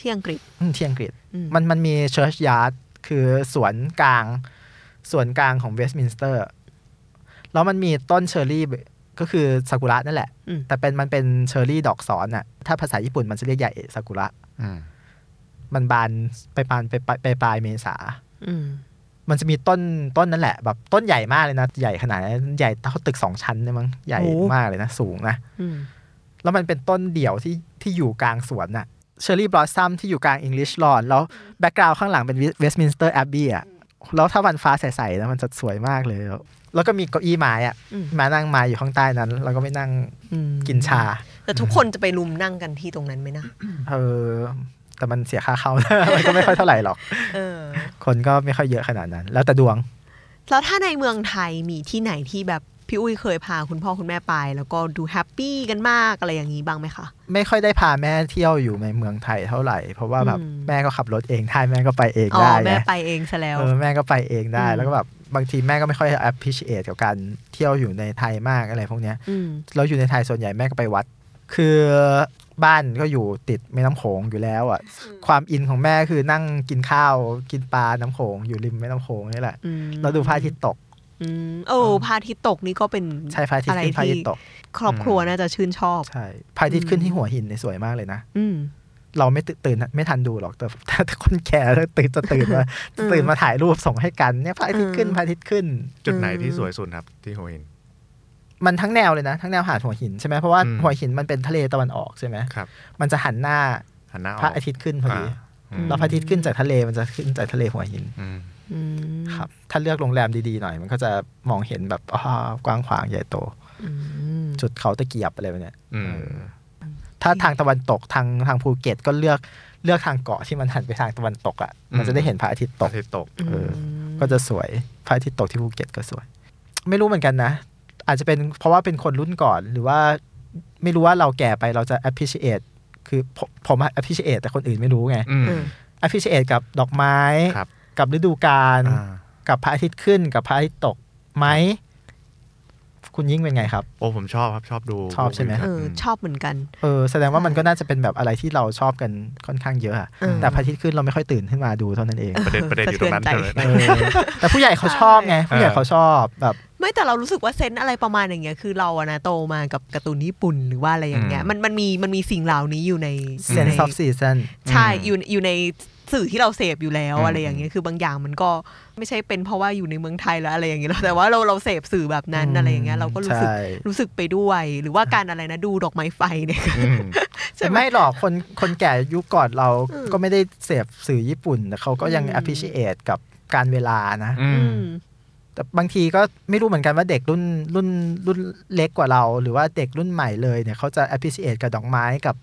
Speaker 3: ที่อังกฤษ
Speaker 4: ที่อังกฤษ
Speaker 3: อืม
Speaker 4: มันมันมี churchyard คือสวนกลางส่วนกลางของเวสต์มินสเตอร์ แล้วมันมีต้นเชอร์รี่ ก็คือซากุระนั่นแหละ
Speaker 3: อืม
Speaker 4: แต่เป็นมันเป็นเชอร์รี่ดอกซ้อนอะถ้าภาษาญี่ปุ่นมันจะเรียกใหญ่ซากุระ
Speaker 2: อืม
Speaker 4: มันบานไปบานไปปลายไปปลายเมษา
Speaker 3: อืม
Speaker 4: มันจะมีต้นต้นนั่นแหละ แบบต้นใหญ่มากเลยนะ ใหญ่ขนาดนั้นใหญ่เท่าตึกสองชั้นเนี่ยมั้งใหญ่
Speaker 3: โอ้
Speaker 4: มากเลยนะ สูงนะ
Speaker 3: อืม
Speaker 4: แล้วมันเป็นต้นเดี่ยวที่ที่อยู่กลางสวนน่ะ cherry blossom ที่อยู่กลางอังกฤษลอนแล้ว background ข้างหลังเป็นเวสต์มินสเตอร์แอบบี้อะแล้วถ้าวันฟ้าใสๆนะมันจะสวยมากเลย แล้วก็มีเก้าอี้ไม้อะ
Speaker 3: อืม
Speaker 4: มานั่งมาอยู่ข้างใต้นั้น แล้วก็ไม่นั่ง
Speaker 3: อืม
Speaker 4: กินชา
Speaker 3: แต่ทุกคนจะไปรุมนั่งกันที่ตรงนั้นไหมนะ
Speaker 4: เออ แต่มันเสียค่าเข้ามันก็ไม่ค่อยเท่าไหร่หรอก
Speaker 3: เออ
Speaker 4: คนก็ไม่ค่อยเยอะขนาดนั้น แล้วแต่ดวง
Speaker 3: แล้วถ้าในเมืองไทยมีที่ไหนที่แบบพี่อุ้ยเคยพาคุณพ่อคุณแม่ไป แล้วก็ดูแฮปปี้กันมากอะไรอย่างนี้บ้างไหมคะ
Speaker 4: ไม่ค่อยได้พาแม่เที่ยวอยู่ในเมืองไทยเท่าไหร่ เพราะว่าแบบ
Speaker 3: อืม
Speaker 4: แม่ก็ขับรถเองได้แม่ก็ไปเอง
Speaker 3: อ๋อ
Speaker 4: ได้
Speaker 3: แม่
Speaker 4: ไง
Speaker 3: ไปเองซะแล้ว
Speaker 4: เออแม่ก็ไปเองได้
Speaker 3: อืม
Speaker 4: แล้วก็แบบ บางทีแม่ก็ไม่ค่อย appreciate กับการเที่ยวอยู่ในไทยมากอะไรพวกเนี้ย
Speaker 3: อืม
Speaker 4: เราอยู่ในไทยส่วนใหญ่แม่ก็ไปวัด คือบ้านก็อยู่ติดแม่น้ำโขงอยู่แล้วอะ ความอินของแม่คือนั่งกินข้าวกินปลาน้ำโขงอยู่ริมแม่น้ำโขงนี่แหละ
Speaker 3: อืม
Speaker 4: เราดูพระอาทิตย์ตก
Speaker 3: อืมโอ้พระอาทิตย์ตกนี่ก็เป็น
Speaker 4: ใช่พระอาทิตย์ขึ้นพระอาทิตย์ตก
Speaker 3: ครอบครัวน่าจะชื่นชอบ
Speaker 4: ใช่พระอาทิตย์ขึ้นที่หัวหินเนี่ยสวยมากเลยนะ
Speaker 3: อืม
Speaker 4: เราไม่ตื่นตื่นไม่ทันดูหรอกแต่แต่คนแก่ตื่นจะตื่นมา
Speaker 3: อืม
Speaker 4: ตื่นมาถ่ายรูปส่งให้กันเนี่ยพระอาทิตย์ขึ้น
Speaker 3: อืม
Speaker 4: พระอาทิตย์ขึ้น
Speaker 2: จุดไหนที่
Speaker 3: อืม
Speaker 2: สวยสุดครับที่หัวหิน
Speaker 4: มันทั้งแนวเลยนะ ทั้งแนวหาดหัวหินใช่ไหมเพราะว่า
Speaker 2: อืม
Speaker 4: หัวหินมันเป็นทะเลตะวันออกใช่ไหม
Speaker 2: ครับ
Speaker 4: มันจะหันหน้า
Speaker 2: หันหน้าออก
Speaker 4: พระอาทิตย์ขึ้นพอดี
Speaker 2: อืม
Speaker 4: แล้วพระอาทิตย์ขึ้นจากทะเลมันจะขึ้นจากทะเลหัวหิน
Speaker 2: อืม
Speaker 3: อืม
Speaker 4: ครับ ถ้าเลือกโรงแรมดีๆหน่อย มันก็จะมองเห็นแบบอ้าวกว้างขวางใหญ่โต
Speaker 3: อืม
Speaker 4: จุดเขาตะเกียบอะไรแบบเนี้ย
Speaker 2: อืม
Speaker 4: เออ ถ้าทางตะวันตกทางทางภูเก็ตก็เลือกเลือกทางเกาะที่มันหันไปทางตะวันตกอะ มันจะได้เห็นพระอาทิตย์ต
Speaker 2: ต
Speaker 4: ก
Speaker 2: กที่ตก
Speaker 4: เออก็จะสวยพระอาทิตย์ตกที่ภูเก็ตก็สวย ไม่รู้เหมือนกันนะ อาจจะเป็นเพราะว่าเป็นคนรุ่นก่อนหรือว่าไม่รู้ว่าเราแก่ไปเราจะ appreciate คือผมผม appreciate แต่คนอื่นไม่รู้ไง
Speaker 2: อืม
Speaker 3: อืม
Speaker 4: appreciate กับดอกไม้
Speaker 2: ครับ
Speaker 4: กับฤดูกาล
Speaker 2: อ่า
Speaker 4: กับพระอาทิตย์ขึ้นกับพระอาทิตย์ตกไหม คุณยิ่งเป็นไงครับ
Speaker 2: โอ้ผมชอบครับชอบดู
Speaker 4: ชอบใช่ไหม
Speaker 3: เออชอบเหมือนกัน
Speaker 4: เออแสดงว่ามันก็น่าจะเป็นแบบอะไรที่เราชอบกันค่อนข้างเยอะอะ
Speaker 3: เออ
Speaker 4: แต่พระอาทิตย์ขึ้นเราไม่ค่อยตื่นขึ้นมาดูเท่านั้นเอง
Speaker 2: ประเด็นประเด็นอยู่ตรงนั้น
Speaker 3: สะ
Speaker 2: ใช่
Speaker 3: เทื
Speaker 2: ไหม
Speaker 3: อนใจ
Speaker 4: เออแต่ผู้ใหญ่เขาชอบไงผู้ใหญ่เขาชอบแบบ
Speaker 3: ไม่แต่เรารู้สึกว่าเซนส์อะไรประมาณอย่างเงี้ยคือเราอะนะโตมากับการ์ตูนญี่ปุ่นหรือว่าอะไรอย่างเงี้ย
Speaker 2: อืม
Speaker 3: มันมันมีมันมีสิ่งเหล่านี้อยู่ใน
Speaker 4: sense
Speaker 3: ใน
Speaker 4: of season
Speaker 3: ใช่
Speaker 2: อืม
Speaker 3: อยู่อยู่ใน สื่อที่เราเสพอยู่แล้ว
Speaker 2: อืม
Speaker 3: อะไรอย่างเงี้ยคือบางอย่างมันก็ไม่ใช่เป็นเพราะว่าอยู่ในเมืองไทยแล้วอะไรอย่างเงี้ยหรอกแต่ว่าเราเราเสพสื่อแบบนั้น
Speaker 4: อืม
Speaker 3: อะไรอย่างเงี้ยเราก็รู้สึก
Speaker 4: ใช่
Speaker 3: รู้สึกไปด้วย หรือว่าการอะไรนะดูดอกไม้ไฟเนี่ย
Speaker 2: อืม
Speaker 4: แต่ไม่หรอกคนคนแก่ยุคก่อนเรา
Speaker 3: อืม
Speaker 4: ก็ไม่ได้เสพสื่อญี่ปุ่นแต่เขาก็ยัง
Speaker 3: อืม
Speaker 4: appreciate กับการเวลานะ
Speaker 2: อื
Speaker 3: อื
Speaker 2: ม
Speaker 3: ม
Speaker 4: แต่บางทีก็ไม่รู้เหมือนกันว่าเด็กรุ่นรุ่นรุ่นเล็กกว่าเรา หรือว่าเด็กรุ่นใหม่เลยเนี่ยเขาจะ appreciate กับดอกไม้กับ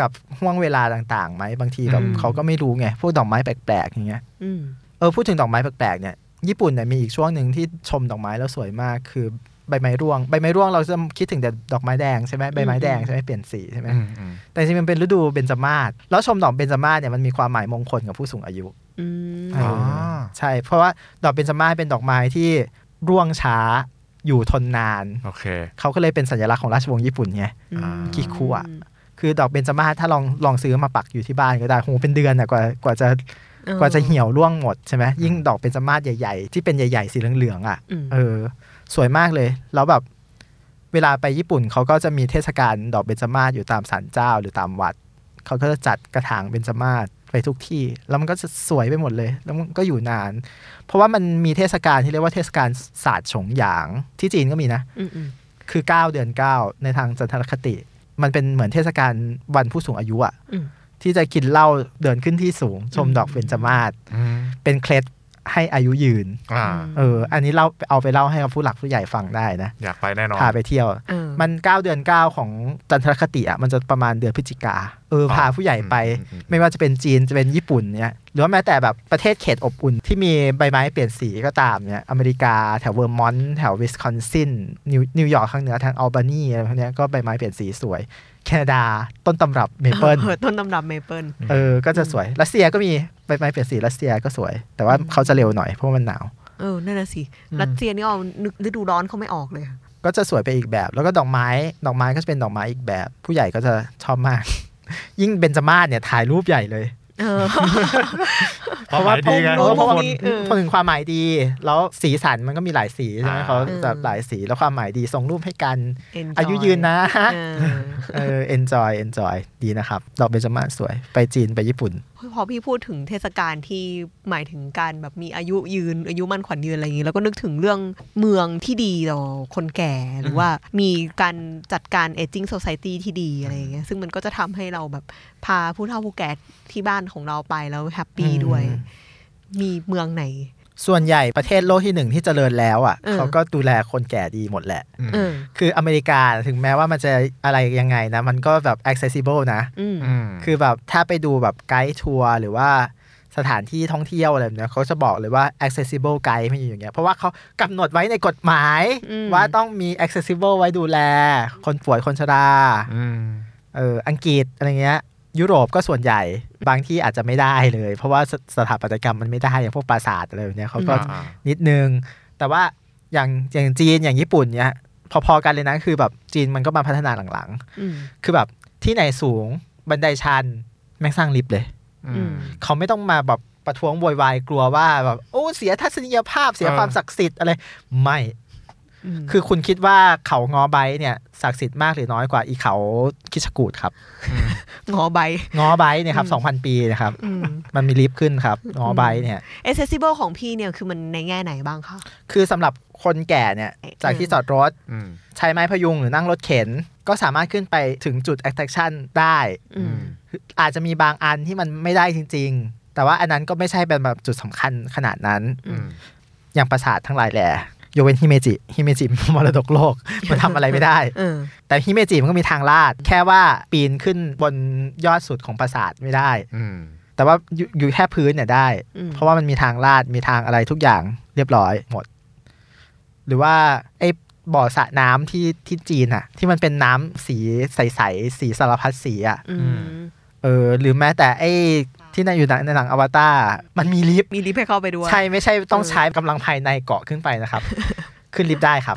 Speaker 4: กับห่วงเวลาต่างๆไหมบางทีแบบ
Speaker 3: อืม
Speaker 4: เขาก็ไม่รู้ไงพวกดอกไม้แปลกๆอย่างเงี้ย
Speaker 3: อืม
Speaker 4: เออพูดถึงดอกไม้แปลกๆเนี่ยญี่ปุ่นเนี่ยมีอีกช่วงหนึ่งที่ชมดอกไม้แล้วสวยมากคือใบไม้ร่วง ใบไม้ร่วงเราจะคิดถึงแต่ดอกไม้แดงใช่ไหมใบไม้แดงใช่ไหมเปลี่ยนสีใช่ไหม
Speaker 2: อืมอืม
Speaker 4: แต่จริงๆมันเป็นฤดูเบญจมาศแล้วชมดอกเบญจมาศเนี่ยมันมีความหมายมงคลกับผู้สูงอายุ
Speaker 3: อืม
Speaker 4: เออใช่ เพราะว่าดอกเบญจมาศเป็นดอกไม้ที่ร่วงช้าอยู่ทนนาน
Speaker 2: โอเค
Speaker 4: เขาก็เลยเป็นสัญลักษณ์ของราชวงศ์ญี่ปุ่นไง
Speaker 3: อืม
Speaker 4: คิคุอะ คือดอกเบญจมาศถ้าลองลองซื้อมาปักอยู่ที่บ้านก็ได้โหเป็นเดือนอะกว่ากว่าจะ
Speaker 3: เออก
Speaker 4: ว่าจะเหี่ยวร่วงหมดใช่ไหมยิ่งดอกเบญจมาศใหญ่ ๆ ที่เป็นใหญ่ๆสีเหลืองๆอะ
Speaker 3: อืม
Speaker 4: เออ สวยมากเลย แล้วแบบ เวลาไปญี่ปุ่นเขาก็จะมีเทศกาลดอกเบญจมาศอยู่ตามศาลเจ้าหรือตามวัดเขาก็จะจัดกระถางเบญจมาศไปทุกที่ แล้วมันก็จะสวยไปหมดเลย แล้วมันก็อยู่นาน เพราะว่ามันมีเทศกาลที่เรียกว่าเทศกาลศาสตร์ฉงหยางที่จีนก็มีนะ
Speaker 3: อืมอืม
Speaker 4: คือ9เดือน9ในทางจันทรคติ มันเป็นเหมือนเทศกาลวันผู้สูงอายุอะ
Speaker 3: อืม
Speaker 4: ที่จะกินเหล้าเดินขึ้นที่สูง ชมดอกเบญจมาศ
Speaker 2: อืม
Speaker 4: เป็นเคล็ด ให้อายุยืน
Speaker 2: อ่า
Speaker 4: เออ อันนี้เล่าเอาไปเล่าให้กับผู้หลักผู้ใหญ่ฟังได้นะ
Speaker 2: อยากไปแน่นอน
Speaker 4: พาไปเที่ยว
Speaker 3: เออ
Speaker 4: มัน 9 เดือน 9 ของจันทรคติอะ มันจะประมาณเดือนพฤศจิกา เออ พาผู้ใหญ่ไป
Speaker 2: อืมอืมอืม
Speaker 4: ไม่ว่าจะเป็นจีน จะเป็นญี่ปุ่นเนี่ย หรือว่าแม้แต่แบบประเทศเขตอบอุ่น ที่มีใบไม้เปลี่ยนสีก็ตามเนี่ย อเมริกาแถวเวอร์มอนต์แถววิสคอนซิน นิวนิวยอร์กข้างเหนือทางอัลบานีอะไรพวกเนี้ยก็ใบไม้เปลี่ยนสีสวย แคนาดาต้นตำรับเมเปิล
Speaker 3: ออต้นตำรับเมเปิล
Speaker 4: เออ ก็จะสวย รัสเซียก็มีใบไม้เปลี่ยนสีรัสเซียก็สวย แต่ว่าเขาจะเร็วหน่อยเพราะว่ามันหนาว
Speaker 3: เออ นั่นน่ะสิ
Speaker 4: อืม
Speaker 3: รัสเซียนี่เอานึกฤดูร้อนเขาไม่ออกเลย
Speaker 4: ก็จะสวยไปอีกแบบ แล้วก็ดอกไม้ ดอกไม้ก็จะเป็นดอกไม้อีกแบบ ผู้ใหญ่ก็จะชอบมาก ยิ่งเบญจมาศเนี่ยถ่ายรูปใหญ่เลย
Speaker 3: เออ
Speaker 2: ความหมายดีไง
Speaker 3: เพราะว่า
Speaker 2: เพราะว่า
Speaker 3: พวกนี้เออ
Speaker 4: พอถึงความหมายดี แล้วสีสันมันก็มีหลายสีใช่ไหม
Speaker 2: อ่า
Speaker 4: เขาจะหลายสีแล้วความหมายดีส่งรูปให้กัน
Speaker 3: Enjoy
Speaker 4: อายุยืนนะ
Speaker 3: เออ
Speaker 4: เออ enjoy enjoy ดีนะครับดอกเบญจมาศสวย ไปจีนไปญี่ปุ่น
Speaker 3: พอพี่พูดถึงเทศกาลที่หมายถึงการแบบมีอายุยืน อายุมั่นขวัญยืนอะไรอย่างนี้ แล้วก็นึกถึงเรื่องเมืองที่ดีต่อคนแก่หรือว่ามีการจัดการ aging society ที่ดีอะไรอย่างเงี้ยซึ่งมันก็จะทำให้เราแบบ พาผู้เฒ่าผู้แก่ที่บ้านของเราไปแล้วแฮปปี้
Speaker 4: อืม
Speaker 3: ด้วย มีเมืองไหน
Speaker 4: ส่วนใหญ่ประเทศโลกที่หนึ่งที่เจริญแล้วอะ
Speaker 3: เออ
Speaker 4: เขาก็ดูแลคนแก่ดีหมดแหละ
Speaker 2: อืม
Speaker 3: เออ
Speaker 4: คืออเมริกาถึงแม้ว่ามันจะอะไรยังไงนะ มันก็แบบ accessible นะ
Speaker 3: อืม
Speaker 2: อืม
Speaker 4: คือแบบถ้าไปดูแบบไกด์ทัวร์หรือว่าสถานที่ท่องเที่ยวอะไรแบบเนี้ยเขาจะบอกเลยว่า accessible guide ไม่อยู่อย่างเงี้ย เพราะว่าเขากำหนดไว้ในกฎหมาย
Speaker 3: อืม
Speaker 4: ว่าต้องมี accessible ไว้ดูแล คนป่วยคนชรา
Speaker 2: อืม
Speaker 4: เอออังกฤษอะไรเงี้ย ยุโรปก็ส่วนใหญ่บางที่อาจจะไม่ได้เลย เพราะว่าสสถาปัตยกรรมมันไม่ได้อย่างพวกปราสาทอะไรแบบเนี้ยเขาก็
Speaker 2: อ่า
Speaker 4: นิดนึง แต่ว่าอย่างอย่างจีนอย่างญี่ปุ่นเนี้ยพอๆกันเลยนะคือแบบจีนมันก็มาพัฒนาหลัง
Speaker 3: อืม
Speaker 4: ๆคือแบบที่ไหนสูงบันไดชันแม่งสร้างลิฟต์เลย
Speaker 2: อืม
Speaker 4: เขาไม่ต้องมาแบบประท้วงโวยวายกลัวว่าแบบโอ้เสียทัศนียภาพเสีย
Speaker 2: เออ
Speaker 4: ความศักดิ์สิทธิ์อะไร ไม่
Speaker 3: อืม
Speaker 4: คือคุณคิดว่าเขางอไบเนี่ยศักดิ์สิทธิ์มากหรือน้อยกว่าอีเขาคิชกูดครับ
Speaker 3: งอใบ
Speaker 4: งอไบเนี่ยครับ
Speaker 3: อืม
Speaker 4: สองพันปีนะครับ
Speaker 3: อืม
Speaker 4: มันมีลิฟต์ขึ้นครับงอไบเนี่ย
Speaker 3: accessible ของพี่เนี่ยคือมันในแง่ไหนบ้างคะ
Speaker 4: คือสำหรับคนแก่เนี่ยจากที่จอดรถ
Speaker 2: อืม
Speaker 4: ใช้ไม้พยุงหรือนั่งรถเข็น ก็สามารถขึ้นไปถึงจุด attraction ได้
Speaker 3: อืม
Speaker 4: อาจจะมีบางอันที่มันไม่ได้จริง ๆ แต่ว่าอันนั้นก็ไม่ใช่เป็นแบบจุดสำคัญขนาดนั้น
Speaker 2: อืม
Speaker 4: อย่างปราสาททั้งหลายแหล่ ยกเว้นฮิเมจิฮิเมจิมรดกโลกมันทำอะไรไม่ได้
Speaker 3: เออ
Speaker 4: แต่ฮิเมจิมันก็มีทางลาด แค่ว่าปีนขึ้นบนยอดสุดของปราสาทไม่ได้
Speaker 2: อืม
Speaker 4: แต่ว่าอยู่อยู่แค่พื้นเนี่ยได้
Speaker 3: อืม
Speaker 4: เพราะว่ามันมีทางลาดมีทางอะไรทุกอย่างเรียบร้อยหมด หรือว่าไอ้บ่อสระน้ำที่ที่จีนอะที่มันเป็นน้ำสีใสๆสีสารพัดสีอะ
Speaker 3: อื
Speaker 2: อื
Speaker 3: ม
Speaker 2: ม
Speaker 4: เออหรือแม้แต่ไอ้ ที่ในอยู่ในหนังอวตารมันมีลิฟต์
Speaker 3: มีลิฟต์ให้เข้าไปด้วย
Speaker 4: ใช่ไม่ใช่ต้อง
Speaker 3: เออ
Speaker 4: ใช้กำลังภายในเกาะขึ้นไปนะครับ ขึ้นลิฟต์ได้ครับ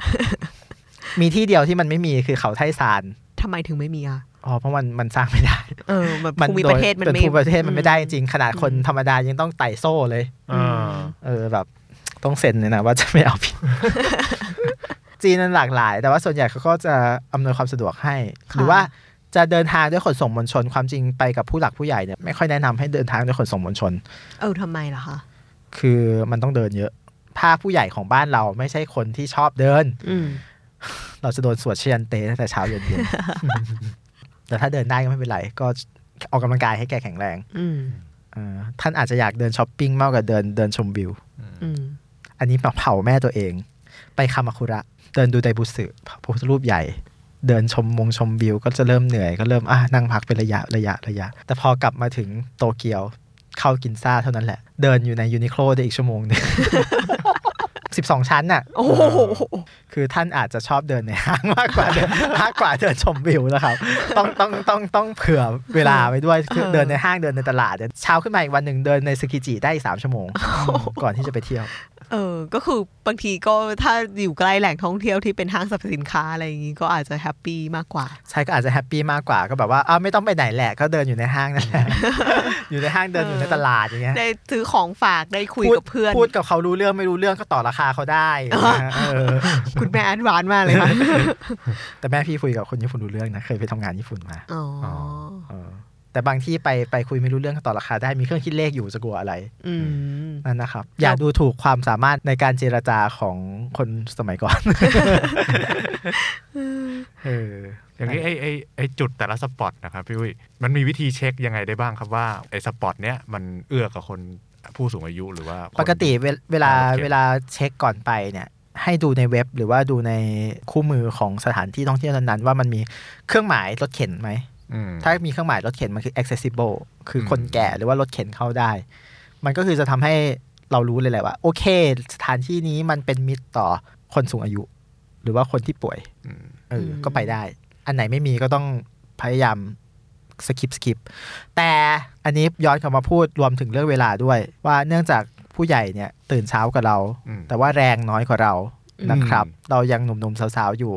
Speaker 4: มีที่เดียวที่มันไม่มีคือเขาไทซาน
Speaker 3: ทำไมถึงไม่มีอะ
Speaker 4: อ๋อเพราะมันมันสร้างไม่ได้
Speaker 3: เออแบบภูมิประเทศมัน
Speaker 4: เป็น
Speaker 3: ไม่
Speaker 4: ภูมิประเทศมันไม่ได้จริงขนาดคน
Speaker 3: อืม
Speaker 4: ธรรมดายังต้องไต่โซ่เลย
Speaker 2: อ่า
Speaker 4: เออแบบต้องเซ็นเลยนะว่าจะไม่เอาผิดจีนนั้นหลากหลาย แต่ว่าส่วนใหญ่เขาก็จะอำนวยความสะดวกให้
Speaker 3: ค่ะ
Speaker 4: หรือว่า จะเดินทางด้วยขนส่งมวลชน ความจริงไปกับผู้หลักผู้ใหญ่เนี่ยไม่ค่อยแนะนำให้เดินทางด้วยขนส่งมวลชน
Speaker 3: เออทำไมล่ะคะ
Speaker 4: คือมันต้องเดินเยอะ ถ้าผู้ใหญ่ของบ้านเราไม่ใช่คนที่ชอบเดิน
Speaker 3: อืม
Speaker 4: เราจะโดนสวดเชียนเตตั้งแต่เช้าเย็นเย็นแต่ถ้าเดินได้ก็ไม่เป็นไร ก็ออกกำลังกายให้แกแข็งแรง
Speaker 3: อืม
Speaker 4: เออท่านอาจจะอยากเดินช้อปปิ้งมากกว่าเดินเดินชมวิว
Speaker 3: อืม
Speaker 4: อันนี้เผาแม่ตัวเอง ไปคามาคุระ เดินดูไดบุสึพระพุทธรูปใหญ่ เดินชมมงชมวิว ก็จะเริ่มเหนื่อยก็เริ่มอะนั่งพักเป็นระยะระยะระยะ แต่พอกลับมาถึงโตเกียวเข้ากินซ่าเท่านั้นแหละ เดินอยู่ในยูนิโคลได้อีกชั่วโมงหนึงสิบสองชั้นน่ะ
Speaker 3: โอ้โห
Speaker 4: คือท่านอาจจะชอบเดินในห้างมากกว่าเดินมากกว่าเดินชมวิวนะครับ ต้องต้องต้องต้องเผื่อเวลาไว้ด้วยคือเดินในห้างเดินในตลาดเนี่ยเช้าขึ้นมาอีกวันหนึ่งเดินในสกิจิได้อีกสามชั่วโมง ก่อนที่จะไปเที่ยว
Speaker 3: เออ ก็คือบางทีก็ถ้าอยู่ใกล้แหล่งท่องเที่ยวที่เป็นห้างสรรพสินค้าอะไรอย่างงี้ก็อาจจะ happy มากกว่า
Speaker 4: ใช่ก็อาจจะ happy มากกว่าก็แบบว่าอ้าวไม่ต้องไปไหนแหละ ก็เดินอยู่ในห้างนั่นแหละอยู่ในห้างเดินอยู่ในตลาดอย่างเงี้ย
Speaker 3: ได้ซื้อของฝากได้คุย
Speaker 4: พูด
Speaker 3: กับเพื่อน
Speaker 4: พูดกับเขารู้เรื่องไม่รู้เรื่องก็ต่อราคาเขาได้อย่างเงี้ยเออ
Speaker 3: คุณแม่ advance มากเลยค่ะ
Speaker 4: แต่แม่พี่คุยกับคนญี่ปุ่นรู้เรื่องนะเคยไปทำงานญี่ปุ่นมา
Speaker 3: อ๋อ
Speaker 4: เออ แต่บางที่ไปไปคุยไม่รู้เรื่องก็ต่อราคาได้มีเครื่องคิดเลขอยู่จะกลัวอะไร
Speaker 3: อืม
Speaker 4: นั่นนะครับ อย่าดูถูกความสามารถในการเจรจาของคนสมัยก่อนเออ
Speaker 2: อย่างนี้ไอ้ไอ้ไอ้จุดแต่ละสปอตนะครับพี่อุ้ยมันมีวิธีเช็คยังไงได้บ้างครับว่าไอ้สปอตเนี้ยมันเอื้อกับคนผู้สูงอายุหรือว่าคน
Speaker 4: ปกติเวลเวลา
Speaker 2: โอเค
Speaker 4: เวลาเช็คก่อนไปเนี่ยให้ดูในเว็บหรือว่าดูในคู่มือของสถานที่ท่องเที่ยวนั้นๆว่ามันมีเครื่องหมายรถเข็นไหม
Speaker 2: อืม
Speaker 4: ถ้ามีเครื่องหมายรถเข็นมันคือ accessible คืออ
Speaker 2: ม
Speaker 4: คนแก่หรือว่ารถเข็นเข้าได้ มันก็คือจะทำให้เรารู้เลยแหละว่า โอเค สถานที่นี้มันเป็นมิตรต่อคนสูงอายุ หรือว่าคนที่ป่วย
Speaker 2: อืม
Speaker 4: เอออ
Speaker 3: ม
Speaker 4: ก็ไปได้ อันไหนไม่มีก็ต้องพยายามสกิปสกิปแต่อันนี้ย้อนกลับมาพูดรวมถึงเรื่องเวลาด้วย ว่าเนื่องจากผู้ใหญ่เนี่ยตื่นเช้ากว่าเรา
Speaker 2: อืม
Speaker 4: แต่ว่าแรงน้อยกว่าเรานะครับ เรายังหนุ่มๆสาวๆอยู่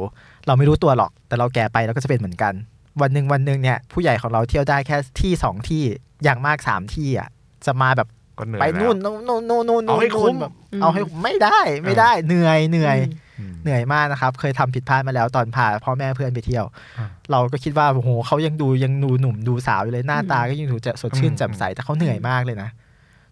Speaker 4: เราไม่รู้ตัวหรอก แต่เราแก่ไปเราก็จะเป็นเหมือนกัน วันหนึ่งวันหนึ่งเนี่ยผู้ใหญ่ของเราเที่ยวได้แค่ที่สองที่อย่างมากสามที่อะจะมาแบบ
Speaker 2: ก็เหนื่อย
Speaker 4: ไป
Speaker 2: แล้ว
Speaker 4: นู่นนู่นนู่นนู่นนู่น
Speaker 2: เอาให้คุ้ม
Speaker 4: แบบเอาให้ไม่ได้ไม่ได้เหนื่อยเหนื่อย
Speaker 2: อืม
Speaker 4: เหนื่อยมากนะครับ เคยทำผิดพลาดมาแล้วตอนพาพ่อแม่เพื่อนไปเที่ยว
Speaker 2: อ่า
Speaker 4: เราก็คิดว่าโอ้โหเขายังดูยังดูหนุ่มดูสาวอยู่เลยหน้าตาก็ยังดูจะสดชื่น
Speaker 2: อืม
Speaker 4: แจ่มใสแต่เขาเหนื่อยมากเลยนะ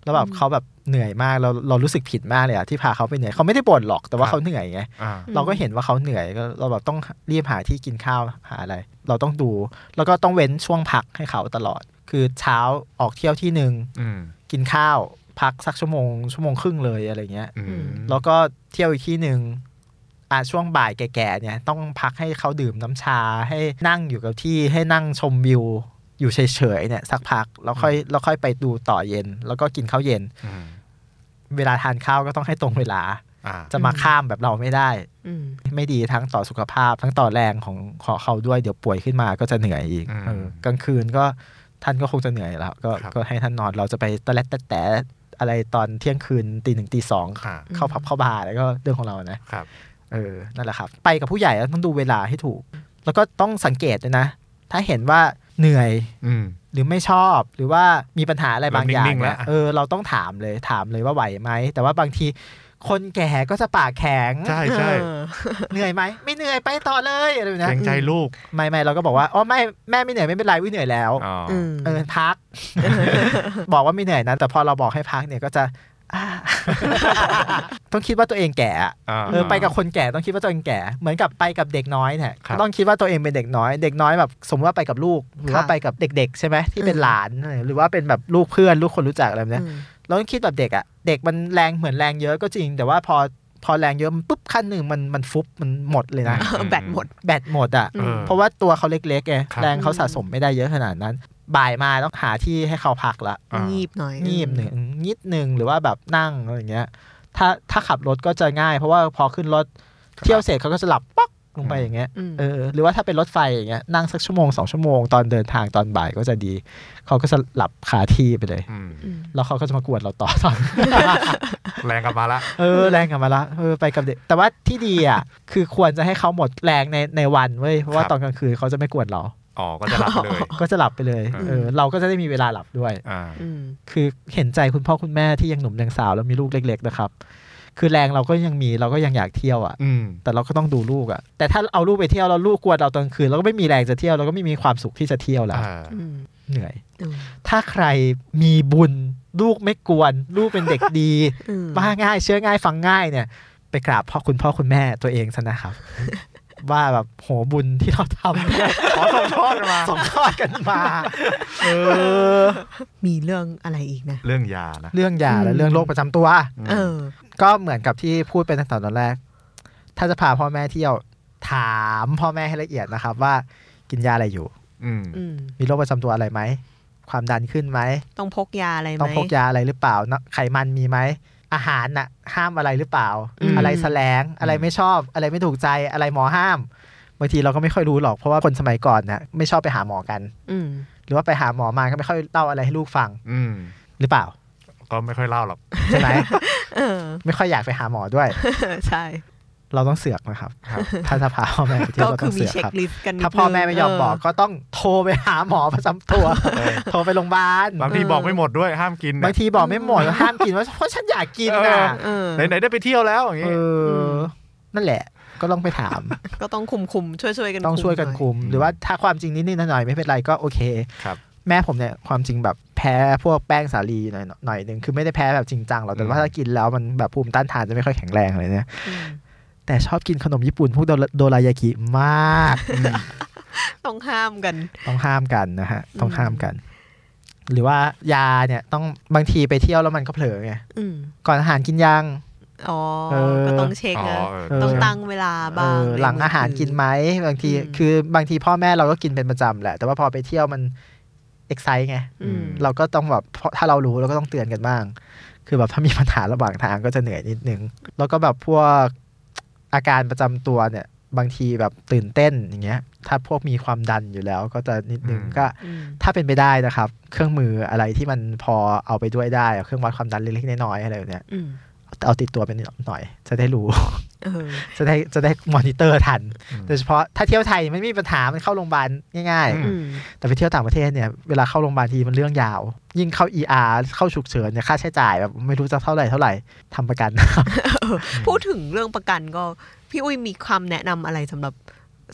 Speaker 4: แล้วแบบ
Speaker 3: อืม
Speaker 4: เขาแบบเหนื่อยมากเราเรารู้สึกผิดมากเลยอะที่พาเขาไปเหนื่อยเขาไม่ได้บ่นหรอกแต่ว่าเขาเหนื่อยไง
Speaker 2: อ่า
Speaker 4: เราก็เห็นว่าเขาเหนื่อยก็เราแบบต้องรีบหาที่กินข้าวหาอะไร เราต้องดู แล้วก็ต้องเว้นช่วงพักให้เขาตลอด คือเช้าออกเที่ยวที่หนึ่ง
Speaker 2: อืม
Speaker 4: กินข้าวพักสักชั่วโมงชั่วโมงครึ่งเลยอะไรเงี้ย
Speaker 2: อืม
Speaker 4: แล้วก็เที่ยวอีกที่หนึ่งอะช่วงบ่ายแก่ๆเนี่ยต้องพักให้เขาดื่มน้ำชาให้นั่งอยู่กับที่ให้นั่งชมวิว อยู่เฉยๆเนี่ย สักพักแล้วค่อยแล้วค่อยไปดูต่อเย็น แล้วก็กินข้าวเย็น
Speaker 2: อืม
Speaker 4: เวลาทานข้าวก็ต้องให้ตรงเวลา
Speaker 2: อ่า
Speaker 4: จะมาข้ามแบบเราไม่ได้
Speaker 3: อืม
Speaker 4: ไม่ดีทั้งต่อสุขภาพ ทั้งต่อแรงของของเขาด้วยเดี๋ยวป่วยขึ้นมาก็จะเหนื่อยอีก
Speaker 2: อืม
Speaker 4: เออกลางคืนก็ท่านก็คงจะเหนื่อยแล้ว ก็
Speaker 2: ครับ
Speaker 4: ก็ให้ท่านนอนเราจะไปตะแลดแต่แต่อะไรตอนเที่ยงคืนตีหนึ่งตีสอง
Speaker 2: อ่า
Speaker 4: เข้าพับเข้าบาร์แล้วก็เรื่องของเรานะครับ เออนั่นแหละครับ ไปกับผู้ใหญ่ต้องดูเวลาให้ถูก แล้วก็ต้องสังเกตด้วยนะ ถ้าเห็นว่า เหนื่อย
Speaker 2: อืม
Speaker 4: หรือไม่ชอบหรือว่ามีปัญหาอะไรบางอย่าง
Speaker 2: นิ่งๆ
Speaker 4: เนี่ย
Speaker 2: แล้ว
Speaker 4: เออเราต้องถามเลยถามเลยว่าไหวไหมแต่ว่าบางทีคนแก่ก็จะปากแข็ง
Speaker 2: ใช่ใช่
Speaker 3: เออ
Speaker 4: เหนื่อยไหมไม่เหนื่อยไปต่อเลยอะไรแบบ
Speaker 2: เก
Speaker 4: นี้
Speaker 2: รงใจลูก
Speaker 4: ไม่ไม่เราก็บอกว่าอ๋อไม่แม่ไม่เหนื่อยไม่เป็นไรวิเหนื่อยแล้ว
Speaker 2: อ๋ออ
Speaker 3: อืม
Speaker 4: เออพัก บอกว่าไม่เหนื่อยนะแต่พอเราบอกให้พักเนี่ยก็จะอ่า ต้องคิดว่าตัวเองแก่อะ
Speaker 2: อ่า
Speaker 4: เออไปกับคนแก่ต้องคิดว่าตัวเองแก่ เหมือนกับไปกับเด็กน้อยเนี่ย
Speaker 2: ครับ
Speaker 4: ต้องคิดว่าตัวเองเป็นเด็กน้อย เด็กน้อยแบบสมมติว่าไปกับลูก หรือว่า
Speaker 3: ค่ะ
Speaker 4: ไปกับเด็ก ๆ ใช่ไหมที่เป็น
Speaker 3: อืม
Speaker 4: หลาน หรือว่าเป็นแบบลูกเพื่อน ลูกคนรู้จักอะไรแบบเนี้ย
Speaker 3: อืม
Speaker 4: เราต้องคิดแบบเด็กอะเด็กมันแรงเหมือนแรงเยอะก็จริง แต่ว่าพอพอแรงเยอะมันปุ๊บขั้นหนึ่งมันมันฟุบมันหมดเลยนะ
Speaker 2: อืม
Speaker 3: แบตหมด
Speaker 4: แบตหมดอะ
Speaker 3: อืม
Speaker 4: เพราะว่าตัวเขาเล็กๆไง
Speaker 2: ครับ
Speaker 4: แรงเขาสะสมไม่ได้เยอะขนาดนั้น บ่ายมาต้องหาที่ให้เขาพักละ
Speaker 2: อ่า
Speaker 3: งีบหน่อย
Speaker 4: งีบหนึ่งนิดหนึ่งหรือว่าแบบนั่งอะไรอย่างเงี้ย ถ้าถ้าขับรถก็จะง่าย เพราะว่าพอขึ้นรถ
Speaker 2: ครับ
Speaker 4: เที่ยวเสร็จเขาก็จะหลับป๊อกลงไปอย่างเงี้ย
Speaker 3: อืม
Speaker 4: เออหรือว่าถ้าเป็นรถไฟอย่างเงี้ยนั่งสักชั่วโมงสองชั่วโมงตอนเดินทางตอนบ่ายก็จะดี เขาก็จะหลับคาที่ไปเลย
Speaker 2: อืม
Speaker 3: อืม
Speaker 4: แล้วเขาก็จะมากวนเราต่อตอน
Speaker 2: แรงกลับมาละ
Speaker 4: เออแรงกลับมาละเออไปกับเด็กแต่ว่าที่ดีอะคือควรจะให้เขาหมดแรงในในวันเว้ยเพราะว่าตอนกลางคืนเขาจะไม่กวนเรา
Speaker 2: อ๋อก็จะหลับเลย
Speaker 4: ก็จะหลับไปเลย
Speaker 2: อืม
Speaker 4: เออเราก็จะได้มีเวลาหลับด้วย
Speaker 2: อ่า
Speaker 3: อืม
Speaker 4: คือเห็นใจคุณพ่อคุณแม่ที่ยังหนุ่มยังสาวแล้วมีลูกเล็ก ๆ นะครับ คือแรงเราก็ยังมีเราก็ยังอยากเที่ยวอะ
Speaker 2: อืม
Speaker 4: แต่เราก็ต้องดูลูกอะ แต่ถ้าเอาลูกไปเที่ยวแล้วลูกกวนเราตอนกลางคืนเราก็ไม่มีแรงจะเที่ยวเราก็ไม่มีความสุขที่จะเที่ยวแล้ว
Speaker 2: อ่า
Speaker 3: อืม
Speaker 4: เหนื่อย
Speaker 3: อืม
Speaker 4: ถ้าใครมีบุญลูกไม่กวน ลูกเป็นเด็กดี
Speaker 3: อืม
Speaker 4: ว่าง่าย เชื่อง่ายฟังง่ายเนี่ย ไปกราบพ่อคุณพ่อคุณแม่ตัวเองซะนะครับ ว่าแบบโหบุญที่เราทำเนี่ย
Speaker 2: ขอส่งทอดมา
Speaker 4: ส่งทอดกันมา เออ
Speaker 3: มีเรื่องอะไรอีกนะ
Speaker 2: เรื่องยานะ
Speaker 4: เรื่องยาและ
Speaker 3: อืม
Speaker 4: เรื่องโรคประจำตัว
Speaker 3: เออ
Speaker 4: ก็เหมือนกับที่พูดไปตั้งแต่ตอนแรก ถ้าจะพาพ่อแม่เที่ยวถามพ่อแม่ให้ละเอียดนะครับ ว่ากินยาอะไรอยู่
Speaker 2: อืม
Speaker 3: อืม
Speaker 4: มีโรคประจำตัวอะไรไหมความดันขึ้นไหม
Speaker 3: ต้องพกยาอะไรไหม
Speaker 4: ต้องพกยาอะไรหรือเปล่านะไขมันมีไหม อาหารน่ะห้ามอะไรหรือเปล่า
Speaker 3: อืม
Speaker 4: อะไรแสลงอะไรไม่ชอบ อะไรไม่ถูกใจอะไรหมอห้ามบางทีเราก็ไม่ค่อยรู้หรอกเพราะว่าคนสมัยก่อนน่ะไม่ชอบไปหาหมอกัน
Speaker 3: อืม
Speaker 4: หรือว่าไปหาหมอมาก็ไม่ค่อยเล่าอะไรให้ลูกฟัง
Speaker 2: อืม
Speaker 4: หรือเปล่า
Speaker 2: ก็ไม่ค่อยเล่าหรอก
Speaker 4: ใช่ไหม
Speaker 3: เออ
Speaker 4: ไม่ค่อยอยากไปหาหมอด้วย
Speaker 3: ใช่
Speaker 4: เราต้องเสือกนะครับ
Speaker 2: ครับ
Speaker 4: ถ้าจะพาพ่อแม่ไปเที่ยว
Speaker 3: ก็
Speaker 4: เรา
Speaker 3: คื
Speaker 4: ต้
Speaker 3: อ
Speaker 4: อง
Speaker 3: มี
Speaker 4: เสือก
Speaker 3: checklist ค
Speaker 4: รับ
Speaker 3: กันนิด
Speaker 4: ถ้าพ่อแม่ไม่ยอมบอกก็ต้องโทรไปหาหมอประจำตัว
Speaker 2: เออ
Speaker 4: โทรไปโรงพยาบาล
Speaker 2: บางทีบอกไม่หมดด้วยห้ามกิน
Speaker 4: บางทีบอกไม่หมดห้ามกินว่าเพราะฉันอยากกินนะ
Speaker 3: เออ
Speaker 2: ไหนไหนๆได้ไปเที่ยวแล้วอย่าง
Speaker 4: เอ
Speaker 2: งี้
Speaker 4: อนั่นแหละก็ต้องไปถาม
Speaker 3: ก็ต้องคุมคุมช่วยช่วยๆกัน
Speaker 4: ต้องช่วยกัน
Speaker 3: หน่อ
Speaker 4: คุม หรือว่าถ้าความจริงนิดๆหน่อยๆไม่เป็นไรก็โอเค
Speaker 2: ครับ
Speaker 4: แม่ผมเนี่ยความจริงแบบแพ้พวกแป้งสาลีหน่อยหน่อยหนึ่งคือไม่ได้แพ้แบบจริงจังหรอกแต่ว่า
Speaker 2: อืม
Speaker 4: ถ้ากินแล้วมันแบบภูมิต้านทานจะไม่ค่อยแข็งแรงอะไรเนี่ย
Speaker 3: อืม
Speaker 4: แต่ชอบกินขนมญี่ปุ่นพวกโดราโดรายากิมาก
Speaker 3: ต้องห้ามกัน
Speaker 4: ต้องห้ามกันนะฮะ ต้อง
Speaker 3: อืม
Speaker 4: ห้ามกัน หรือว่ายาเนี่ยต้องบางทีไปเที่ยวแล้วมันก็เผลอไง
Speaker 3: อืม
Speaker 4: ก่อนอาหารกินยัง
Speaker 3: อ๋อ
Speaker 4: เออ
Speaker 3: ก็ต้องเช็ค
Speaker 2: อ๋อ
Speaker 3: นะ
Speaker 2: เออ
Speaker 4: เออ
Speaker 3: ต้องตั้งเวลาบ้าง
Speaker 4: เออหลังอาหารกินไหมบางที
Speaker 3: อืม
Speaker 4: คือบางทีพ่อแม่เราก็กินเป็นประจำแหละ แต่ว่าพอไปเที่ยวมันexcite ไง
Speaker 3: อืม
Speaker 4: เราก็ต้องแบบเพราะถ้าเรารู้เราก็ต้องเตือนกันบ้าง คือแบบถ้ามีปัญหาระหว่างทางก็จะเหนื่อยนิดนึง แล้วก็แบบพวก อาการประจำตัวเนี่ยบางทีแบบตื่นเต้นอย่างเงี้ย ถ้าพวกมีความดันอยู่แล้ว ก็จะนิดนึง
Speaker 2: อืม
Speaker 4: ก็
Speaker 3: อืม
Speaker 4: ถ้าเป็นไปได้นะครับ เครื่องมืออะไรที่มันพอเอาไปด้วยได้อะเครื่องวัดความดันเล็กๆน้อยๆอะไรแบบเนี้ย
Speaker 3: อืม
Speaker 4: เอาติดตัวไปนิดหน่อย จะได้รู้
Speaker 3: เออ
Speaker 4: จะได้จะได้มอนิเตอร์ทัน
Speaker 2: อืม
Speaker 4: โดยเฉพาะถ้าเที่ยวไทยมันไม่มีปัญหา มันเข้าโรงพยาบาลง่าย
Speaker 2: อื
Speaker 3: อืม
Speaker 4: ๆแต่ไปเที่ยวต่างประเทศเนี่ยเวลาเข้าโรงพยาบาลทีมันเรื่องยาว ยิ่งเข้า ER เข้าฉุกเฉินเนี่ยค่าใช้จ่ายแบบไม่รู้จะเท่าไหร่เท่าไหร่ทำประกัน
Speaker 3: พูดถึงเรื่องประกันก็พี่อุ้ยมีคำแนะนำอะไรสำหรับ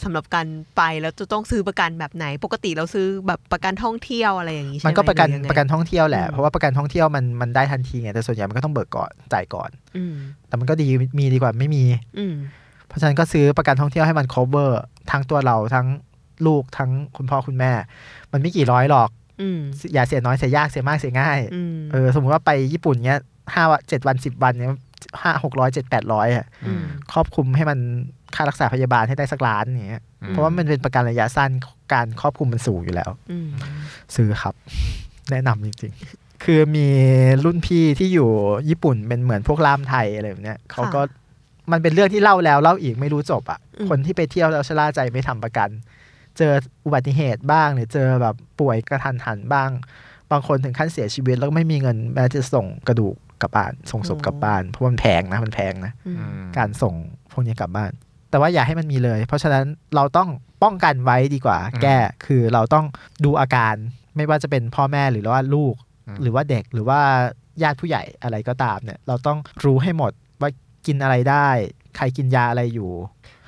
Speaker 3: สำหรับการไปแล้วจะต้องซื้อประกันแบบไหน ปกติเราซื้อแบบประกันท่องเที่ยวอะไรอย่างนี้ใช่ไหม
Speaker 4: มันก็ประกัน
Speaker 3: หอยังไง
Speaker 4: ประกันท่องเที่ยวแหละ
Speaker 3: อืม
Speaker 4: เพราะว่าประกันท่องเที่ยวมันมันได้ทันทีไงแต่ส่วนใหญ่มันก็ต้องเบิกก่อนจ่ายก่อน
Speaker 3: อืม
Speaker 4: แต่มันก็ดีมีดีกว่าไม่มี
Speaker 3: อืม
Speaker 4: เพราะฉะนั้นก็ซื้อประกันท่องเที่ยวให้มัน cover ทั้งตัวเราทั้งลูกทั้งคุณพ่อคุณแม่ มันไม่กี่ร้อยหรอก
Speaker 3: อืม
Speaker 4: อย่าเสียน้อยเสียยากเสียมากเสียง่าย
Speaker 3: อืม
Speaker 4: เออสมมติว่าไปญี่ปุ่นเนี้ยห้าวันเจ็ดวันสิบวันเนี้ยห้าหกร้อยเจ็ดแปดร้อยอะ
Speaker 3: อืม
Speaker 4: ครอบคลุมให้มัน ค่ารักษาพยาบาลให้ได้สักล้านอย่างเงี้ย
Speaker 2: อืม
Speaker 4: เพราะว่ามันเป็นประกันระยะสั้นการครอบคลุมมันสูงอยู่แล้ว
Speaker 3: อืม
Speaker 4: ซื้อครับ แนะนำจริงๆ คือมีรุ่นพี่ที่อยู่ญี่ปุ่นเป็นเหมือนพวกล่ามไทยอะไรแบบเนี้ยเขาก็มันเป็นเรื่องที่เล่าแล้วเล่าอีกไม่รู้จบอะ คนที่ไปเที่ยวแล้วชะล่าใจไม่ทำประกัน เจออุบัติเหตุบ้าง หรือเจอแบบป่วยกระทันหันบ้าง บางคนถึงขั้นเสียชีวิตแล้วก็ไม่มีเงินแม้จะส่งกระดูกกลับบ้าน ส่งศพกลับบ้านเพราะมันแพงนะมันแพงนะ
Speaker 3: อืม
Speaker 2: อืม
Speaker 4: การส่งพวกนี้กลับบ้าน แต่ว่าอย่าให้มันมีเลย เพราะฉะนั้นเราต้องป้องกันไว้ดีกว่า แก้คือเราต้องดูอาการ ไม่ว่าจะเป็นพ่อแม่หรือว่าลูก
Speaker 2: ม
Speaker 4: หรือว่าเด็กหรือว่าญาติผู้ใหญ่อะไรก็ตามเนี่ย เราต้องรู้ให้หมดว่ากินอะไรได้ ใครกินยาอะไรอยู่